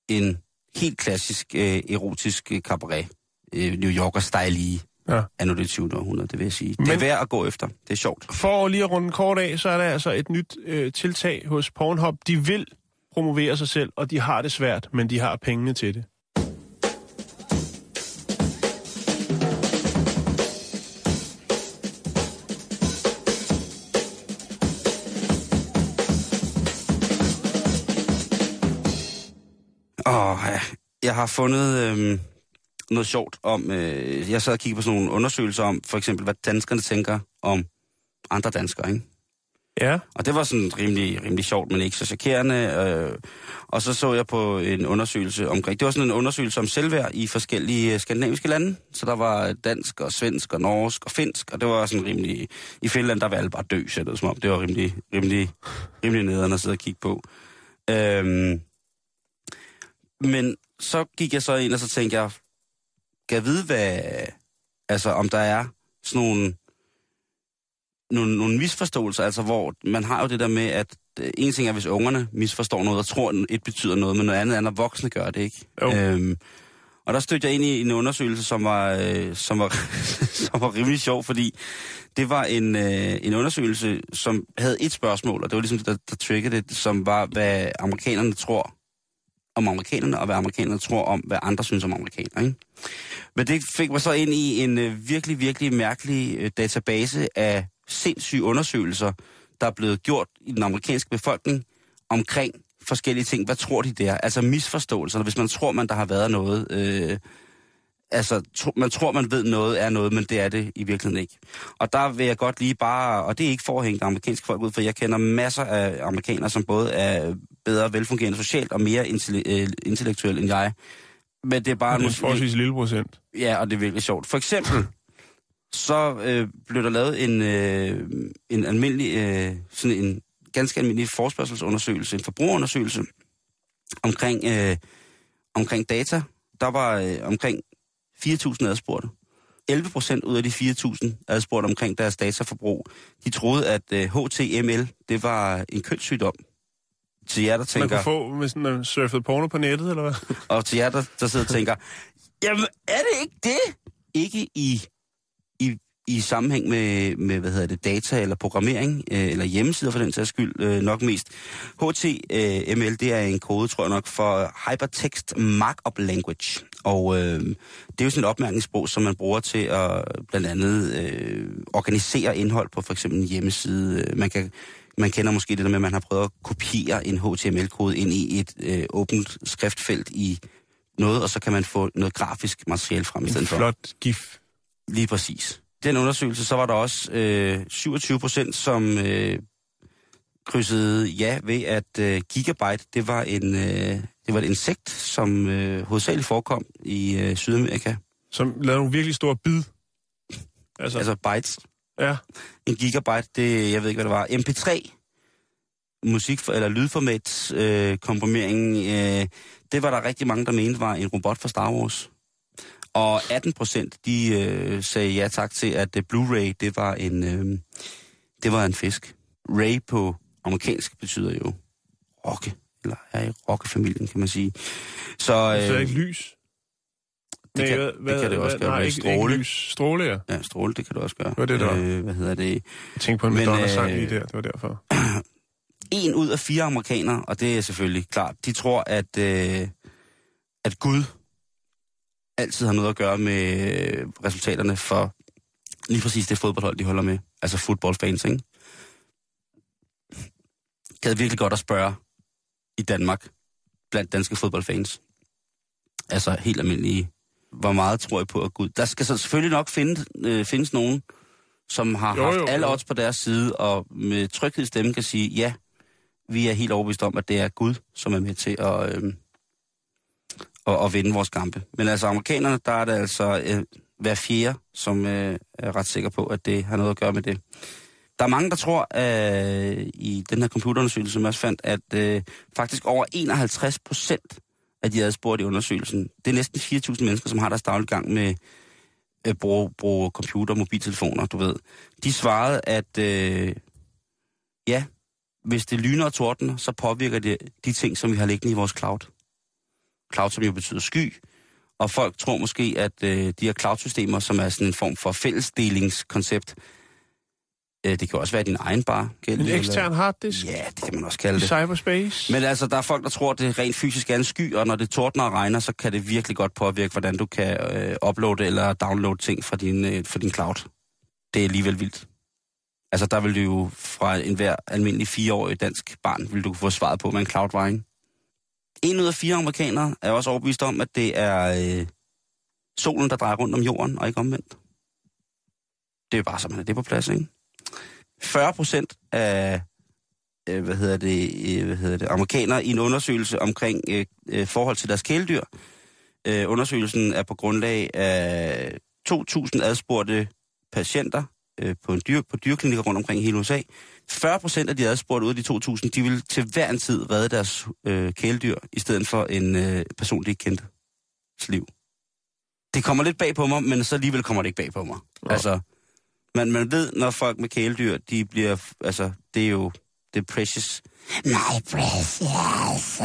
en helt klassisk øh, erotisk øh, cabaret. Øh, New Yorker-style i Ja. anno det 20. århundrede, det vil jeg sige. Men... Det er værd at gå efter. Det er sjovt. For lige at runde kort af, så er der altså et nyt øh, tiltag hos Pornhub. De vil promovere sig selv, og de har det svært, men de har pengene til det. Åh, ja. jeg har fundet øh, noget sjovt om... Øh, jeg sad og kiggede på sådan nogle undersøgelser om, for eksempel, hvad danskerne tænker om andre danskere, ikke? Ja. Og det var sådan rimelig, rimelig sjovt, men ikke så chokerende. Øh, og så så jeg på en undersøgelse omkring... Det var sådan en undersøgelse om selvværd i forskellige øh, skandinaviske lande. Så der var dansk og svensk og norsk og finsk, og det var sådan rimelig... I Finland, der var alle bare dø, så det som om. Det var rimelig, rimelig, rimelig nederen at sidde og kigge på. Øhm, men så gik jeg så ind, og så tænkte jeg, kan jeg vide, hvad, altså om der er sådan nogle, nogle, nogle misforståelser, altså hvor man har jo det der med, at øh, en ting er, hvis ungerne misforstår noget og tror, at et betyder noget, men noget andet er, når voksne gør det, ikke? Jo. Øhm, og der stødte jeg ind i en undersøgelse, som var, øh, som var, som var rimelig sjov, fordi det var en, øh, en undersøgelse, som havde et spørgsmål, og det var ligesom det, der, der triggede det, som var, hvad amerikanerne tror om amerikanerne, og hvad amerikanerne tror om, hvad andre synes om amerikanere. Ikke? Men det fik mig så ind i en øh, virkelig, virkelig mærkelig øh, database af sindssyge undersøgelser, der er blevet gjort i den amerikanske befolkning omkring forskellige ting. Hvad tror de der? Altså misforståelser. Hvis man tror, man der har været noget... Øh, altså, tro, man tror, man ved noget er noget, men det er det i virkeligheden ikke. Og der vil jeg godt lige bare, og det er ikke for at hænge amerikanske folk ud, for jeg kender masser af amerikanere, som både er bedre velfungerende socialt og mere intellektuelle end jeg. Men det er bare... Det er en forholdsvis lille procent. Ja, og det er virkelig sjovt. For eksempel, så øh, blev der lavet en, øh, en almindelig, øh, sådan en ganske almindelig forspørgselsundersøgelse, en forbrugerundersøgelse omkring, øh, omkring data. Der var øh, omkring 4.000 adspurgte. 11 procent ud af de 4.000 adspurgte omkring deres dataforbrug, de troede, at øh, HTML, det var en kønssygdom. Til jer, der tænker... Man kunne få, hvis man surfede porno på nettet, eller hvad? Og til jer, der, der sidder og tænker, jamen er det ikke det? Ikke i, i, sammenhæng med, med, hvad hedder det, data eller programmering, øh, eller hjemmesider for den sags skyld, øh, nok mest. HTML, det er en kode, tror jeg nok, for Hypertext Markup Language. Og øh, det er jo sådan et opmærkningssprog, som man bruger til at blandt andet øh, organisere indhold på for eksempel en hjemmeside. Man kan man kender måske det der med, at man har prøvet at kopiere en HTML-kode ind i et øh, åbent skriftfelt i noget, og så kan man få noget grafisk materiale frem i stedet En for. flot gif. Lige præcis. Den undersøgelse, så var der også øh, 27 procent, som øh, krydsede ja ved, at øh, gigabyte, det var en øh, det var et insekt, som øh, hovedsageligt forekom i øh, Sydamerika. Som lavede nogle virkelig store bid. Altså, Altså bytes. ja. En gigabyte, det, jeg ved ikke, hvad det var. MP3, musik for, eller lydformat øh, komprimering, øh, det var der rigtig mange, der mente var en robot fra Star Wars. Og 18 procent, de øh, sagde ja tak til, at øh, Blu-ray, det var en, øh, det var en fisk. Ray på amerikansk betyder jo rocke, eller er i rockefamilien, kan man sige. Så Så er øh, ikke lys. det, kan, det kan det også gøre. Nej, ikke, stråle. Ikke lys. Stråle, ja. Ja, stråle, det kan du også gøre. var det, var. Øh, hvad hedder det? Jeg tænkte på en Madonna-sang øh, lige der, det var derfor. en ud af fire amerikanere, og det er selvfølgelig klart, de tror, at, øh, at Gud altid har noget at gøre med øh, resultaterne for lige præcis det fodboldhold, de holder med. Altså fodboldfans, ikke? Det er virkelig godt at spørge i Danmark, blandt danske fodboldfans. Altså helt almindelige. Hvor meget tror I på, at Gud... Der skal så selvfølgelig nok finde, øh, findes nogen, som har Jo, jo, haft jo, alle jo. odds på deres side, og med tryghed i stemmen kan sige, ja, vi er helt overbevist om, at det er Gud, som er med til at, øh, at, at vinde vores kampe. Men altså amerikanerne, der er det altså øh, hver fjerde, som øh, er ret sikker på, at det har noget at gøre med det. Der er mange, der tror øh, i den her computerundersøgelse, som jeg også fandt, at øh, faktisk over 51 procent af de adspurgte i undersøgelsen, det er næsten 4.000 mennesker, som har deres daglige gang med øh, at bruge, bruge computer og mobiltelefoner, du ved. De svarede, at øh, ja, hvis det lyner og tordner, så påvirker det de ting, som vi har liggende i vores cloud. Cloud, som jo betyder sky. Og folk tror måske, at øh, de her cloud-systemer, som er sådan en form for fællesdelingskoncept, øh, det kan også være din egen bare. En ekstern harddisk Ja, det kan man også kalde det. cyberspace. Men altså, der er folk, der tror, at det rent fysisk er en sky, og når det tordner og regner, så kan det virkelig godt påvirke, hvordan du kan øh, uploade eller downloade ting fra din, øh, fra din cloud. Det er alligevel vildt. Altså, der vil du jo fra enhver almindelig fireårig dansk barn, vil du kunne få svaret på, hvad en cloud var, ikke? En ud af fire amerikanere er også overbevist om, at det er øh, solen, der drejer rundt om jorden, og ikke omvendt. Det er bare så, man er det på plads, ikke? 40 procent af øh, hvad hedder det, øh, hvad hedder det, amerikanere i en undersøgelse omkring øh, øh, forhold til deres kæledyr. Øh, undersøgelsen er på grundlag af 2.000 adspurgte patienter øh, på, en dyr, på dyrklinikker rundt omkring i hele USA. 40 procent af de adspurgte ud af de 2.000, de vil til hver en tid redde deres øh, kæledyr, i stedet for en øh, person, de ikke kendte liv. Det kommer lidt bag på mig, men så alligevel kommer det ikke bag på mig. Ja. Altså, man, man ved, når folk med kæledyr, de bliver, altså, det er jo, det er precious. My precious.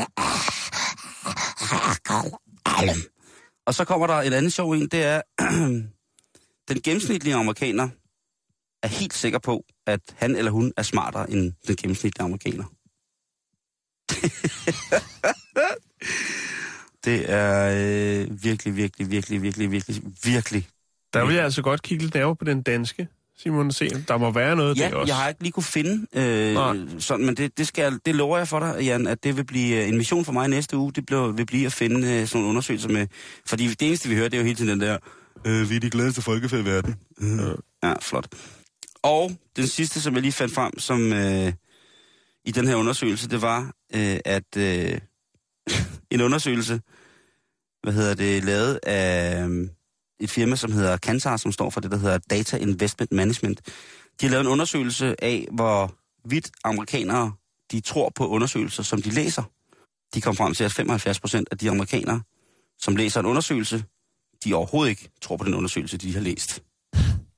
Og så kommer der et andet sjov en, det er, den gennemsnitlige amerikaner er helt sikker på, at han eller hun er smartere end den gennemsnitlige amerikaner. det er øh, virkelig, virkelig, virkelig, virkelig, virkelig, virkelig. Der vil jeg altså godt kigge lidt nærmere på den danske, Simon, og se, der må være noget Ja, der også. jeg har ikke lige kunne finde Nej. øh, sådan, men det, det, skal, det lover jeg for dig, Jan, at det vil blive øh, en mission for mig næste uge. Det bliver, vil blive at finde øh, sådan nogle undersøgelser med... Fordi det eneste, vi hører, det er jo hele tiden den der... Øh, vi er de gladeste folkefærd i verden. Øh. Ja, flot. Og den sidste, som jeg lige fandt frem, som øh, i den her undersøgelse, det var, øh, at øh, en undersøgelse, hvad hedder det, lavet af øh, et firma, som hedder Kantar, som står for det, der hedder Data Investment Management. De har lavet en undersøgelse af, hvor vidt amerikanere, de tror på undersøgelser, som de læser. De kom frem til, at 75 procent af de amerikanere, som læser en undersøgelse, de overhovedet ikke tror på den undersøgelse, de har læst.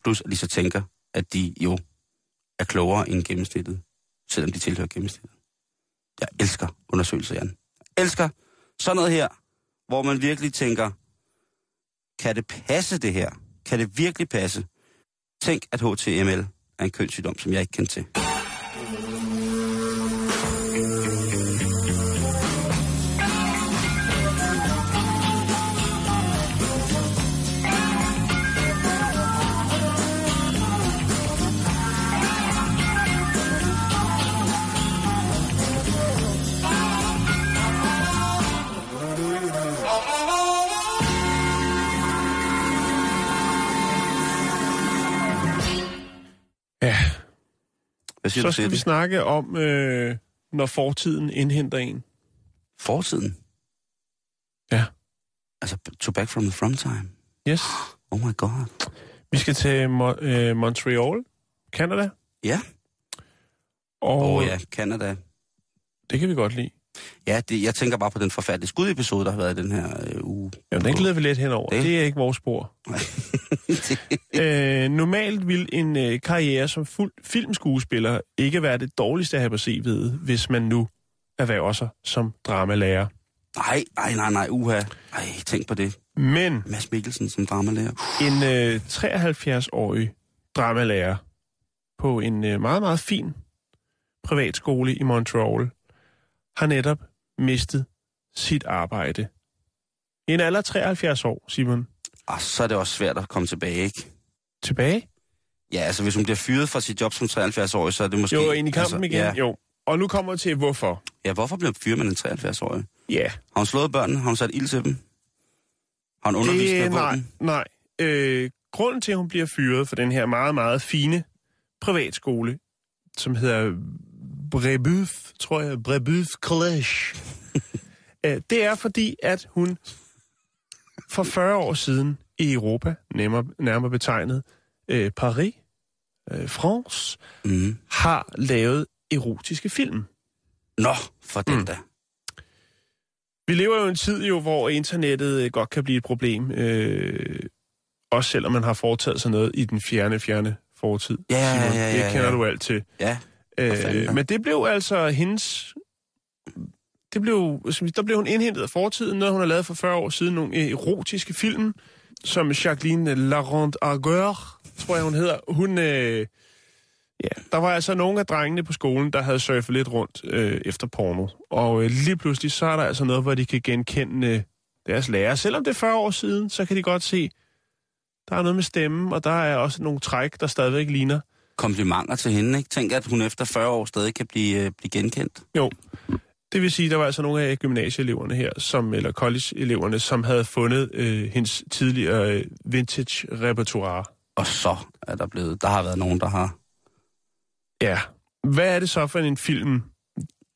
Plus, at de så tænker, at de jo er klogere end gennemsnittet, selvom de tilhører gennemsnittet. Jeg elsker undersøgelser, Jan. Jeg elsker sådan noget her, hvor man virkelig tænker, kan det passe det her? Kan det virkelig passe? Tænk, at HTML er en kønssygdom, som jeg ikke kan til. Hvad siger så du skal vi det? snakke om, øh, når fortiden indhenter en. Fortiden. Ja. Altså, to back from the from time. Yes. Oh my god. Vi skal til Mo- øh, Montreal, Canada. Ja. Og Åh oh, ja, Canada. det kan vi godt lide. Ja, det, jeg tænker bare på den forfærdelige skudepisode, der har været i den her øh, uge. Jamen, den glæder vi lidt henover. Det- Det, det er ikke vores spor. øh, normalt vil en øh, karriere som fuld filmskuespiller ikke være det dårligste at have på CV'et, hvis man nu erhverver sig som dramalærer. nej, nej, nej, nej, uha. Ej, tænk på det. Men Mads Mikkelsen som dramalærer. en øh, 73-årig dramalærer på en øh, meget, meget fin privatskole i Montreal har netop mistet sit arbejde. I en alder af 73 år, Simon. Og så er det også svært at komme tilbage, ikke? Tilbage? Ja, altså hvis hun bliver fyret fra sit job som 73-årig, så er det måske... Jo, ind i kampen altså, igen. Ja. Jo. Og nu kommer til, hvorfor. ja, hvorfor bliver fyret man en 73-årig? Ja, Har hun slået børnene? Har hun sat ild til dem? Har hun undervist med det, nej, våben? nej. Øh, grunden til, at hun bliver fyret for den her meget, meget fine privatskole, som hedder Brebeuf, tror jeg, Brebeuf College, øh, det er fordi, at hun for 40 år siden i Europa, nærmere, nærmere betegnet øh, Paris, øh, France, Mm. har lavet erotiske film. Nå, for den Mm. da. Vi lever jo i en tid, jo, hvor internettet øh, godt kan blive et problem. Øh, også selvom man har foretaget sig noget i den fjerne, fjerne fortid. Ja, ja, Simon. ja, ja, Det kender ja. du alt til. Ja. Øh, men det blev altså hendes... Det blev, der blev hun indhentet af fortiden, noget hun har lavet for 40 år siden, nogle erotiske film, som Jacqueline Laurent Argueur, tror jeg hun hedder. Hun, øh, ja, der var altså nogle af drengene på skolen, der havde surfet lidt rundt øh, efter porno. Og øh, lige pludselig, så er der altså noget, hvor de kan genkende øh, deres lærer. Selvom det er 40 år siden, så kan de godt se, der er noget med stemmen, og der er også nogle træk, der stadigvæk ligner. Komplimenter til hende, ikke? Tænk, at hun efter 40 år stadig kan blive, øh, blive genkendt. Jo. Det vil sige, der var altså nogle af gymnasieeleverne her, som, eller college-eleverne, som havde fundet øh, hendes tidligere øh, vintage-repertoire. Og så er der blevet... Der har været nogen, der har... Ja. Hvad er det så for en film?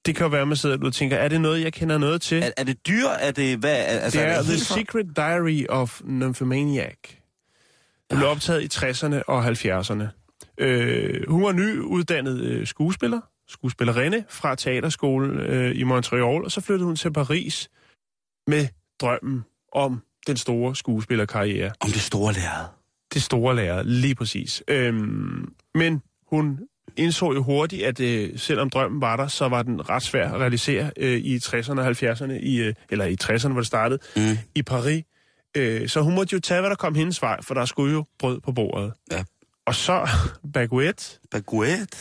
Det kan jo være, at man sidder og tænker, er det noget, jeg kender noget til? Er, er det dyr? Er det... Hvad, altså, det er, er The helt for- Secret Diary of Nymphomaniac. Det blev optaget i 60'erne og 70'erne. Øh, hun var nyuddannet øh, skuespiller, skuespillerinde fra teaterskolen øh, i Montreal, og så flyttede hun til Paris med drømmen om den store skuespillerkarriere. Om det store lærred. Det store lærer, lige præcis. Øhm, men hun indså jo hurtigt, at øh, selvom drømmen var der, så var den ret svær at realisere øh, i 60'erne og 70'erne, i, øh, eller i 60'erne, hvor det startede, Mm. i Paris. Øh, så hun måtte jo tage, hvad der kom hendes vej, for der skulle jo brød på bordet. Ja. Og så Baguette, Baguette.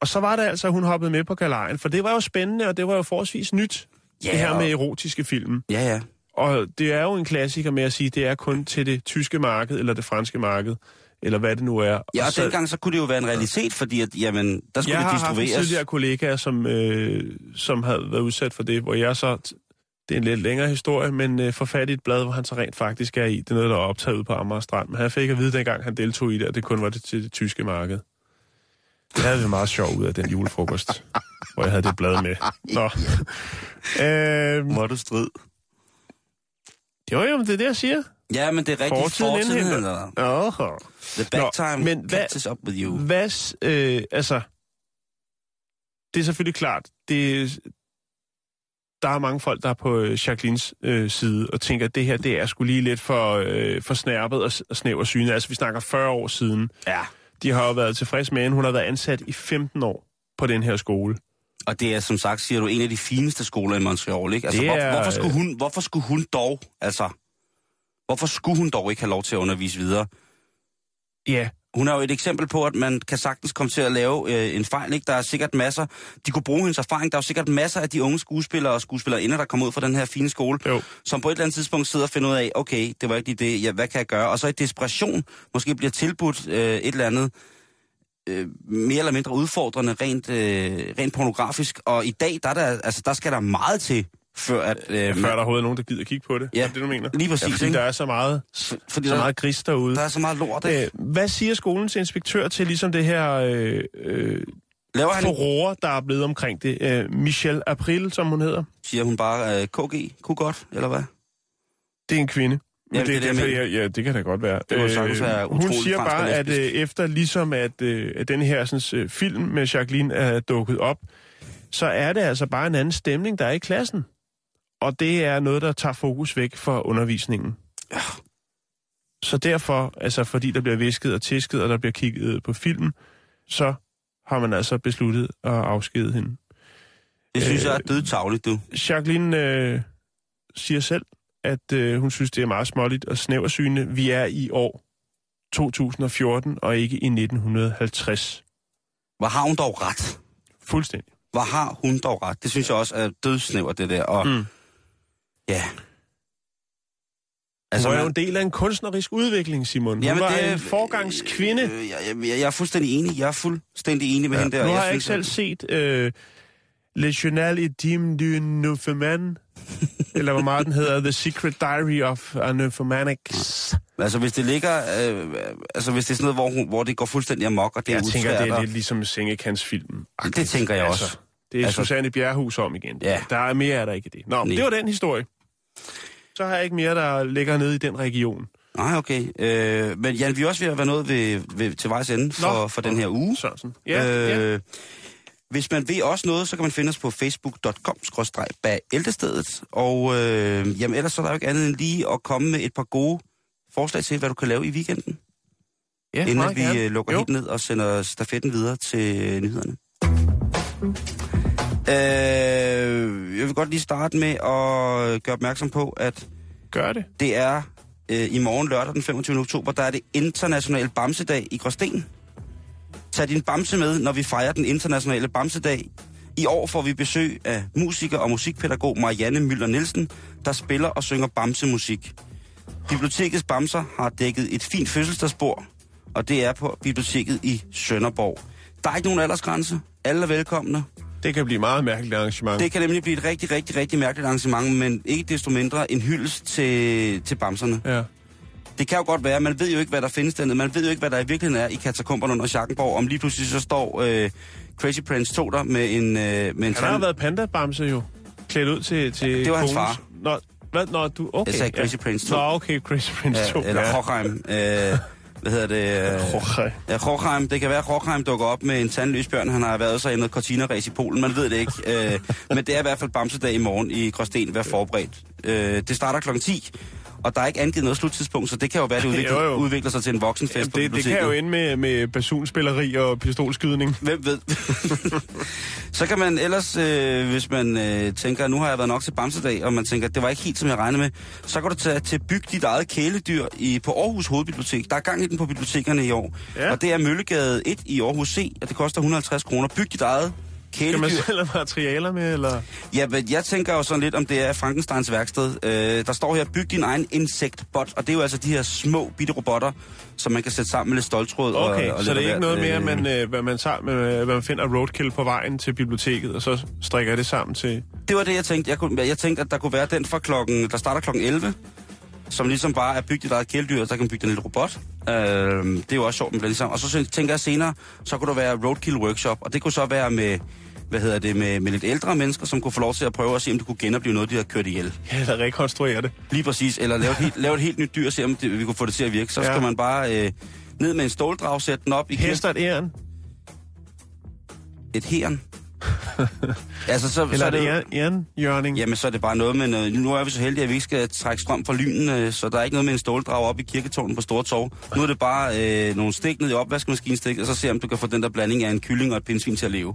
og så var det altså, at hun hoppede med på galejen, for det var jo spændende, og det var jo forholdsvis nyt, Ja, det her med erotiske film. Ja, ja. Og det er jo en klassiker med at sige, at det er kun til det tyske marked, eller det franske marked, eller hvad det nu er. Ja, og så, dengang så kunne det jo være en realitet, fordi at, jamen, der skulle jeg det har haft distribueres. tidligere kollegaer, som, øh, som havde været udsat for det, hvor jeg så... Det er en lidt længere historie, men øh, får fat i et blad, hvor han så rent faktisk er i. Det er noget, der er optaget ude på Amager Strand. Men han fik at vide, dengang han deltog i det, at det kun var det til det tyske marked. Det havde vi meget sjov ud af den julefrokost, hvor jeg havde det blad med. Nå. øh, Hvor er du strid. jo, jo, men det er det, jeg siger. Ja, men det er rigtigt Fortiden fortiden. indhenter. eller? Oh. The back Nå, time men hvad- catches up with you. Hvad, øh, altså, det er selvfølgelig klart, det, der er mange folk, der er på øh, Jacquelines øh, side og tænker, at det her, det er sgu lige lidt for, øh, for snærpet og, og snæver syne. Altså, vi snakker 40 år siden. Ja. De har jo været tilfredse med hende. Hun har været ansat i 15 år på den her skole. Og det er, som sagt, siger du, en af de fineste skoler i Montreal, ikke? Altså, Det hvor, er- hvorfor, skulle hun, hvorfor skulle hun dog, altså, hvorfor skulle hun dog ikke have lov til at undervise videre? Ja, Hun er jo et eksempel på, at man kan sagtens komme til at lave øh, en fejl, ikke? Der er sikkert masser, de kunne bruge hendes erfaring, der er jo sikkert masser af de unge skuespillere og skuespillerinder, der kommer ud fra den her fine skole, Jo. som på et eller andet tidspunkt sidder og finder ud af, okay, det var ikke lige det, ja, hvad kan jeg gøre? Og så i desperation måske bliver tilbudt øh, et eller andet, øh, mere eller mindre udfordrende, rent, øh, rent pornografisk. Og i dag, der, er der, altså, der skal der meget til, før at... Øh, før der overhovedet er nogen, der gider kigge på det. Ja, Er det, du mener? lige præcis, Ja, fordi ikke? der er så meget, fordi så der, meget gris derude. der er så meget lort, ikke? Øh, hvad siger skolens inspektør til ligesom det her øh, øh, Laver han, furore, der er blevet omkring det? Øh, Michelle April, som hun hedder. siger hun bare, øh, KG, kunne godt, eller hvad? Det er en kvinde. Men Ja, det det, derfor, ja, ja, det kan da godt være. Det sagtens være hun siger bare, at øh, efter ligesom at, øh, at den her sådan, øh, film med Jacqueline er dukket op, så er det altså bare en anden stemning, der er i klassen. Og det er noget, der tager fokus væk fra undervisningen. Ja. Så derfor, altså fordi der bliver visket og tisket, og der bliver kigget på filmen, så har man altså besluttet at afskede hende. Det synes Øh, jeg er dødtavligt, du. Jacqueline øh, siger selv, at øh, hun synes, det er meget småligt og snæversyne. Vi er i år 2014 og ikke i 1950. Hvor har hun dog ret? Fuldstændig. Hvor har hun dog ret? Det synes jeg også er dødsnævert, det der. Og Mm. Ja. Altså, hun er jo en del af en kunstnerisk udvikling, Simon. Hun Jamen, var det- en forgangskvinde. Øh, jeg, jeg, jeg er fuldstændig enig. Jeg er fuldstændig enig med Ja, hende der. nu og har jeg ikke selv set øh, Le Journal Intime du Nymphomane, eller hvor meget den hedder, The Secret Diary of a Nymphomanic. at- Altså, hvis det ligger... Øh, altså, hvis det er sådan noget, hvor, hun, hvor det går fuldstændig amok, og det Jeg er tænker, det er lidt ligesom sengekantsfilm. Det tænker jeg også. Det er Altså- altså, Susanne Bjerrehus om igen. Ja. Der er mere er der ikke det. Nå, Nej. det var den historie. Så har jeg ikke mere, der ligger nede i den region. Nej, okay. Øh, men Jan, vi er også ved at være nået ved, ved, til vejs ende for, Nå. for den her uge. Sådan. Ja, øh, ja. Hvis man ved også noget, så kan man finde os på facebook.com bag ældrestedet. Og øh, jamen, ellers så er der jo ikke andet end lige at komme med et par gode forslag til, hvad du kan lave i weekenden. ja inden vi gerne. øh, lukker Jo. helt ned og sender stafetten videre til nyhederne. Øh, jeg vil godt lige starte med at gøre opmærksom på, at Gør det. det er øh, i morgen lørdag den 25. oktober, der er det internationale Bamsedag i Gråsten. Tag din bamse med, når vi fejrer den internationale Bamsedag. I år får vi besøg af musiker og musikpædagog Marianne Møller Nielsen, der spiller og synger bamsemusik. Bibliotekets Bamser har dækket et fint fødselsdagsbord, og det er på biblioteket i Sønderborg. Der er ikke nogen aldersgrænse. Alle er velkomne. Det kan blive et meget mærkeligt arrangement. Det kan nemlig blive et rigtig, rigtig, rigtig mærkeligt arrangement, men ikke desto mindre en hyldest til, til bamserne. Ja. Det kan jo godt være, man ved jo ikke, hvad der findes dernede. Man ved jo ikke, hvad der i virkeligheden er i katakomberne under Schackenborg. Om lige pludselig så står øh, Crazy Prince 2 der med en, øh, med en Han har været panda-bamse jo. Klædt ud til, til det var hans far. Nå, hvad? Nå, du... Okay. Jeg sagde Crazy Prince 2. Nå, okay, Crazy Prince 2. Ja, eller Hochheim. Øh, hvad hedder det? Hochheim. Ja, Hochheim. Det kan være, at Hochheim dukker op med en tandløs bjørn. Han har været sig i noget cortina i Polen. Man ved det ikke. Øh, men det er i hvert fald Bamsedag i morgen i Gråsten. Vær forberedt. Øh, det starter kl. 10. Og der er ikke angivet noget sluttidspunkt, så det kan jo være, at det udvikler, Jo, jo. udvikler sig til en voksenfest Jamen, på det, det biblioteket. kan jo ende med, med basunspilleri og pistolskydning. Hvem ved? så kan man ellers, øh, hvis man øh, tænker, nu har jeg været nok til Bamsedag, og man tænker, det var ikke helt, som jeg regnede med, så kan du tage til byg dit eget kæledyr i, på Aarhus Hovedbibliotek. Der er gang i den på bibliotekerne i år. Ja. Og det er Møllegade 1 i Aarhus C, og det koster 150 kroner. Byg dit eget Man kæledyr. selv have materialer med, eller? Ja, men jeg tænker jo sådan lidt, om det er Frankensteins værksted. Øh, der står her, byg din egen insektbot, og det er jo altså de her små bitte robotter, som man kan sætte sammen med lidt stoltråd. Okay, og, og så lidt det er ikke noget mere, øh, man, øh, hvad, man tager, med, hvad man finder roadkill på vejen til biblioteket, og så strikker det sammen til... Det var det, jeg tænkte. Jeg, kunne, jeg tænkte, at der kunne være den fra klokken, der starter klokken 11, som ligesom bare er bygget et eget kæledyr, og så kan man bygge en lille robot. Øh, det er jo også sjovt, man bliver ligesom. Og så tænker jeg senere, så kunne der være roadkill workshop, og det kunne så være med, hvad hedder det, med, med lidt ældre mennesker, som kunne få lov til at prøve at se, om det kunne genopleve noget, de har kørt ihjel. Ja, eller rekonstruere det. Lige præcis. Eller lave et helt, lave et helt nyt dyr, og se, om det, vi kunne få det til at virke. Så Ja. skal man bare øh, ned med en ståldrag, sætte den op i Hester et æren, et heren. altså, så, eller så er det ærenhjørning? Jamen, så er det bare noget med noget. Nu er vi så heldige, at vi ikke skal trække strøm fra lynen, øh, så der er ikke noget med en ståldrag op i kirketårnen på Store Torv. Nu er det bare øh, nogle stik ned i opvaskemaskinestik, og så se, om du kan få den der blanding af en kylling og et pindsvin til at leve.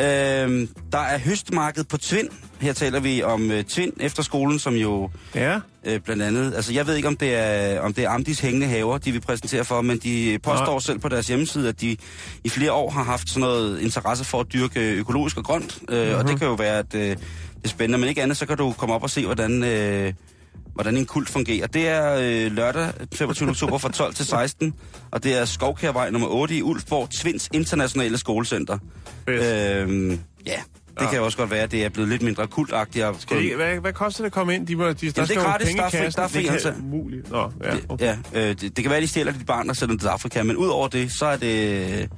Øh, der er høstmarked på Tvind. Her taler vi om øh, Tvind efter skolen, som jo Ja, øh, blandt andet... Altså, jeg ved ikke, om det er, om det er Amdis hængende haver, de vil præsentere for, men de påstår Nej. selv på deres hjemmeside, at de i flere år har haft sådan noget interesse for at dyrke økologisk og grønt. Øh, Mhm. mm-hmm. Og det kan jo være, at øh, det er spændende. Men ikke andet, så kan du komme op og se, hvordan... Øh, hvordan en kult fungerer. Det er øh, lørdag 25. oktober fra 12 til 16, og det er Skovkærvej nummer 8 i Ulfborg, Tvins Internationale Skolecenter. Fedt. Øhm, ja, det Ja. kan jo også godt være, at det er blevet lidt mindre kultagtigt. Skal det, hvad, hvad koster det at komme ind? De, var, de, der er skal jo gratis. Der er der er fri Det entré. umuligt. Nå, ja, okay. Ja, øh, det, det kan være, at de stjæler dit barn og sender det til Afrika, men udover det, så er det,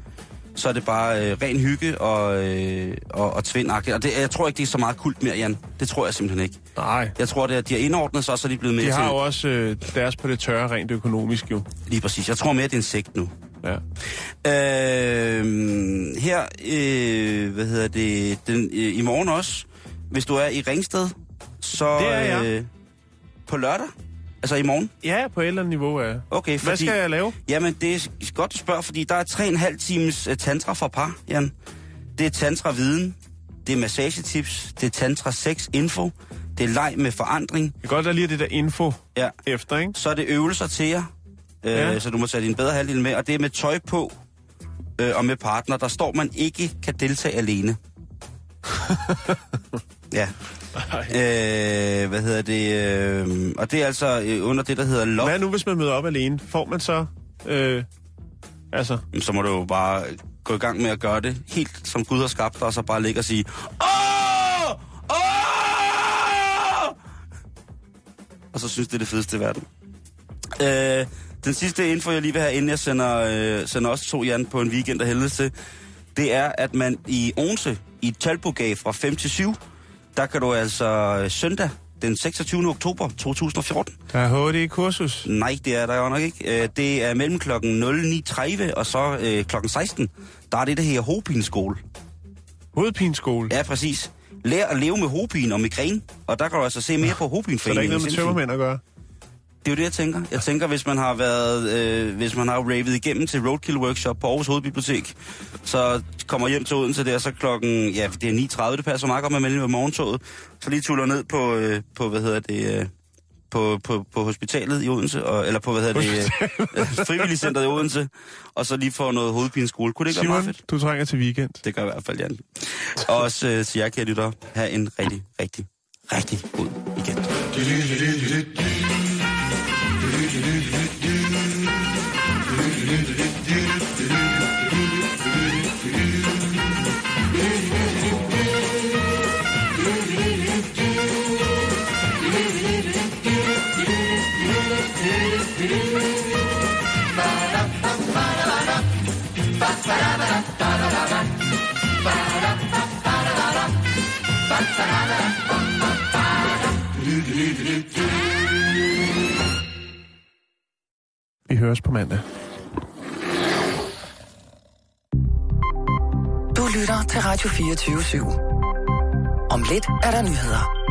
så er det bare øh, ren hygge og, øh, og, og tvindagtigt. Og det, jeg tror ikke, det er så meget kult mere, Jan. Det tror jeg simpelthen ikke. Nej, Jeg tror, det er, at de har indordnet sig, og så er de blevet med de til... har jo også øh, deres på det tørre rent økonomisk jo. Lige præcis. Jeg tror mere, det er en sekt nu. Ja. Øh, her, øh, hvad hedder det, den, øh, i morgen også, hvis du er i Ringsted, så Det er jeg. øh, på lørdag, altså i morgen. ja, på et eller andet niveau er Okay, fordi, Hvad skal jeg lave? Jamen, det er godt, du spørger, fordi der er 3,5 times uh, tantra for par, Jan. Det er tantra-viden, det er massagetips, det er tantra-sex info, det er leg med forandring, Det er godt, der lige er det der info ja. efter, ikke? så er det øvelser til jer, øh, Ja. så du må tage din bedre halvdel med, og det er med tøj på øh, og med partner. Der står, man ikke kan deltage alene. ja. Øh, hvad hedder det? Øh, og det er altså øh, under det, der hedder love. Hvad nu, hvis man møder op alene? Får man så... Øh, altså, så må du jo bare gå i gang med at gøre det helt som Gud har skabt dig, og så bare ligge og sige, Åh! Åh! Og så synes det er det fedeste i verden. Øh, den sidste info, jeg lige vil have, inden jeg sender, øh, sender også to Jan på en weekend af helvede til, det er, at man i Odense, i Talbogade fra 5 til 7, der kan du altså øh, søndag den 26. oktober 2014, der er HD-kursus. Nej, det er der jo nok ikke. Øh, Det er mellem klokken 09.30 og så øh, klokken 16. Der er det, der hedder Hopinskole. Hovedpinskole. Ja, præcis. Lær at leve med hopin og migræne. Og der kan du altså se mere på Så der er ikke noget med tømmermænd at gøre. Det er jo det, jeg tænker. Jeg tænker, hvis man har været, øh, hvis man har ravet igennem til Roadkill Workshop på Aarhus Hovedbibliotek, så kommer hjem til Odense der, så klokken, ja, det er 9.30, det passer meget godt med mellem med morgentoget, så lige tuller ned på, øh, på hvad hedder det, øh, på, på, på hospitalet i Odense, og, eller på, hvad hedder det, øh, frivilligcenteret i Odense, og så lige få noget hovedpineskole. Kunne det ikke være meget Simon, fedt? du trænger til weekend. Det gør i hvert fald, Jan. Og også øh, til jer, kære lytter, have en rigtig, rigtig, rigtig god weekend. do do do do do Vi høres på mandag. Du lytter til Radio 24 /7. Om lidt er der nyheder.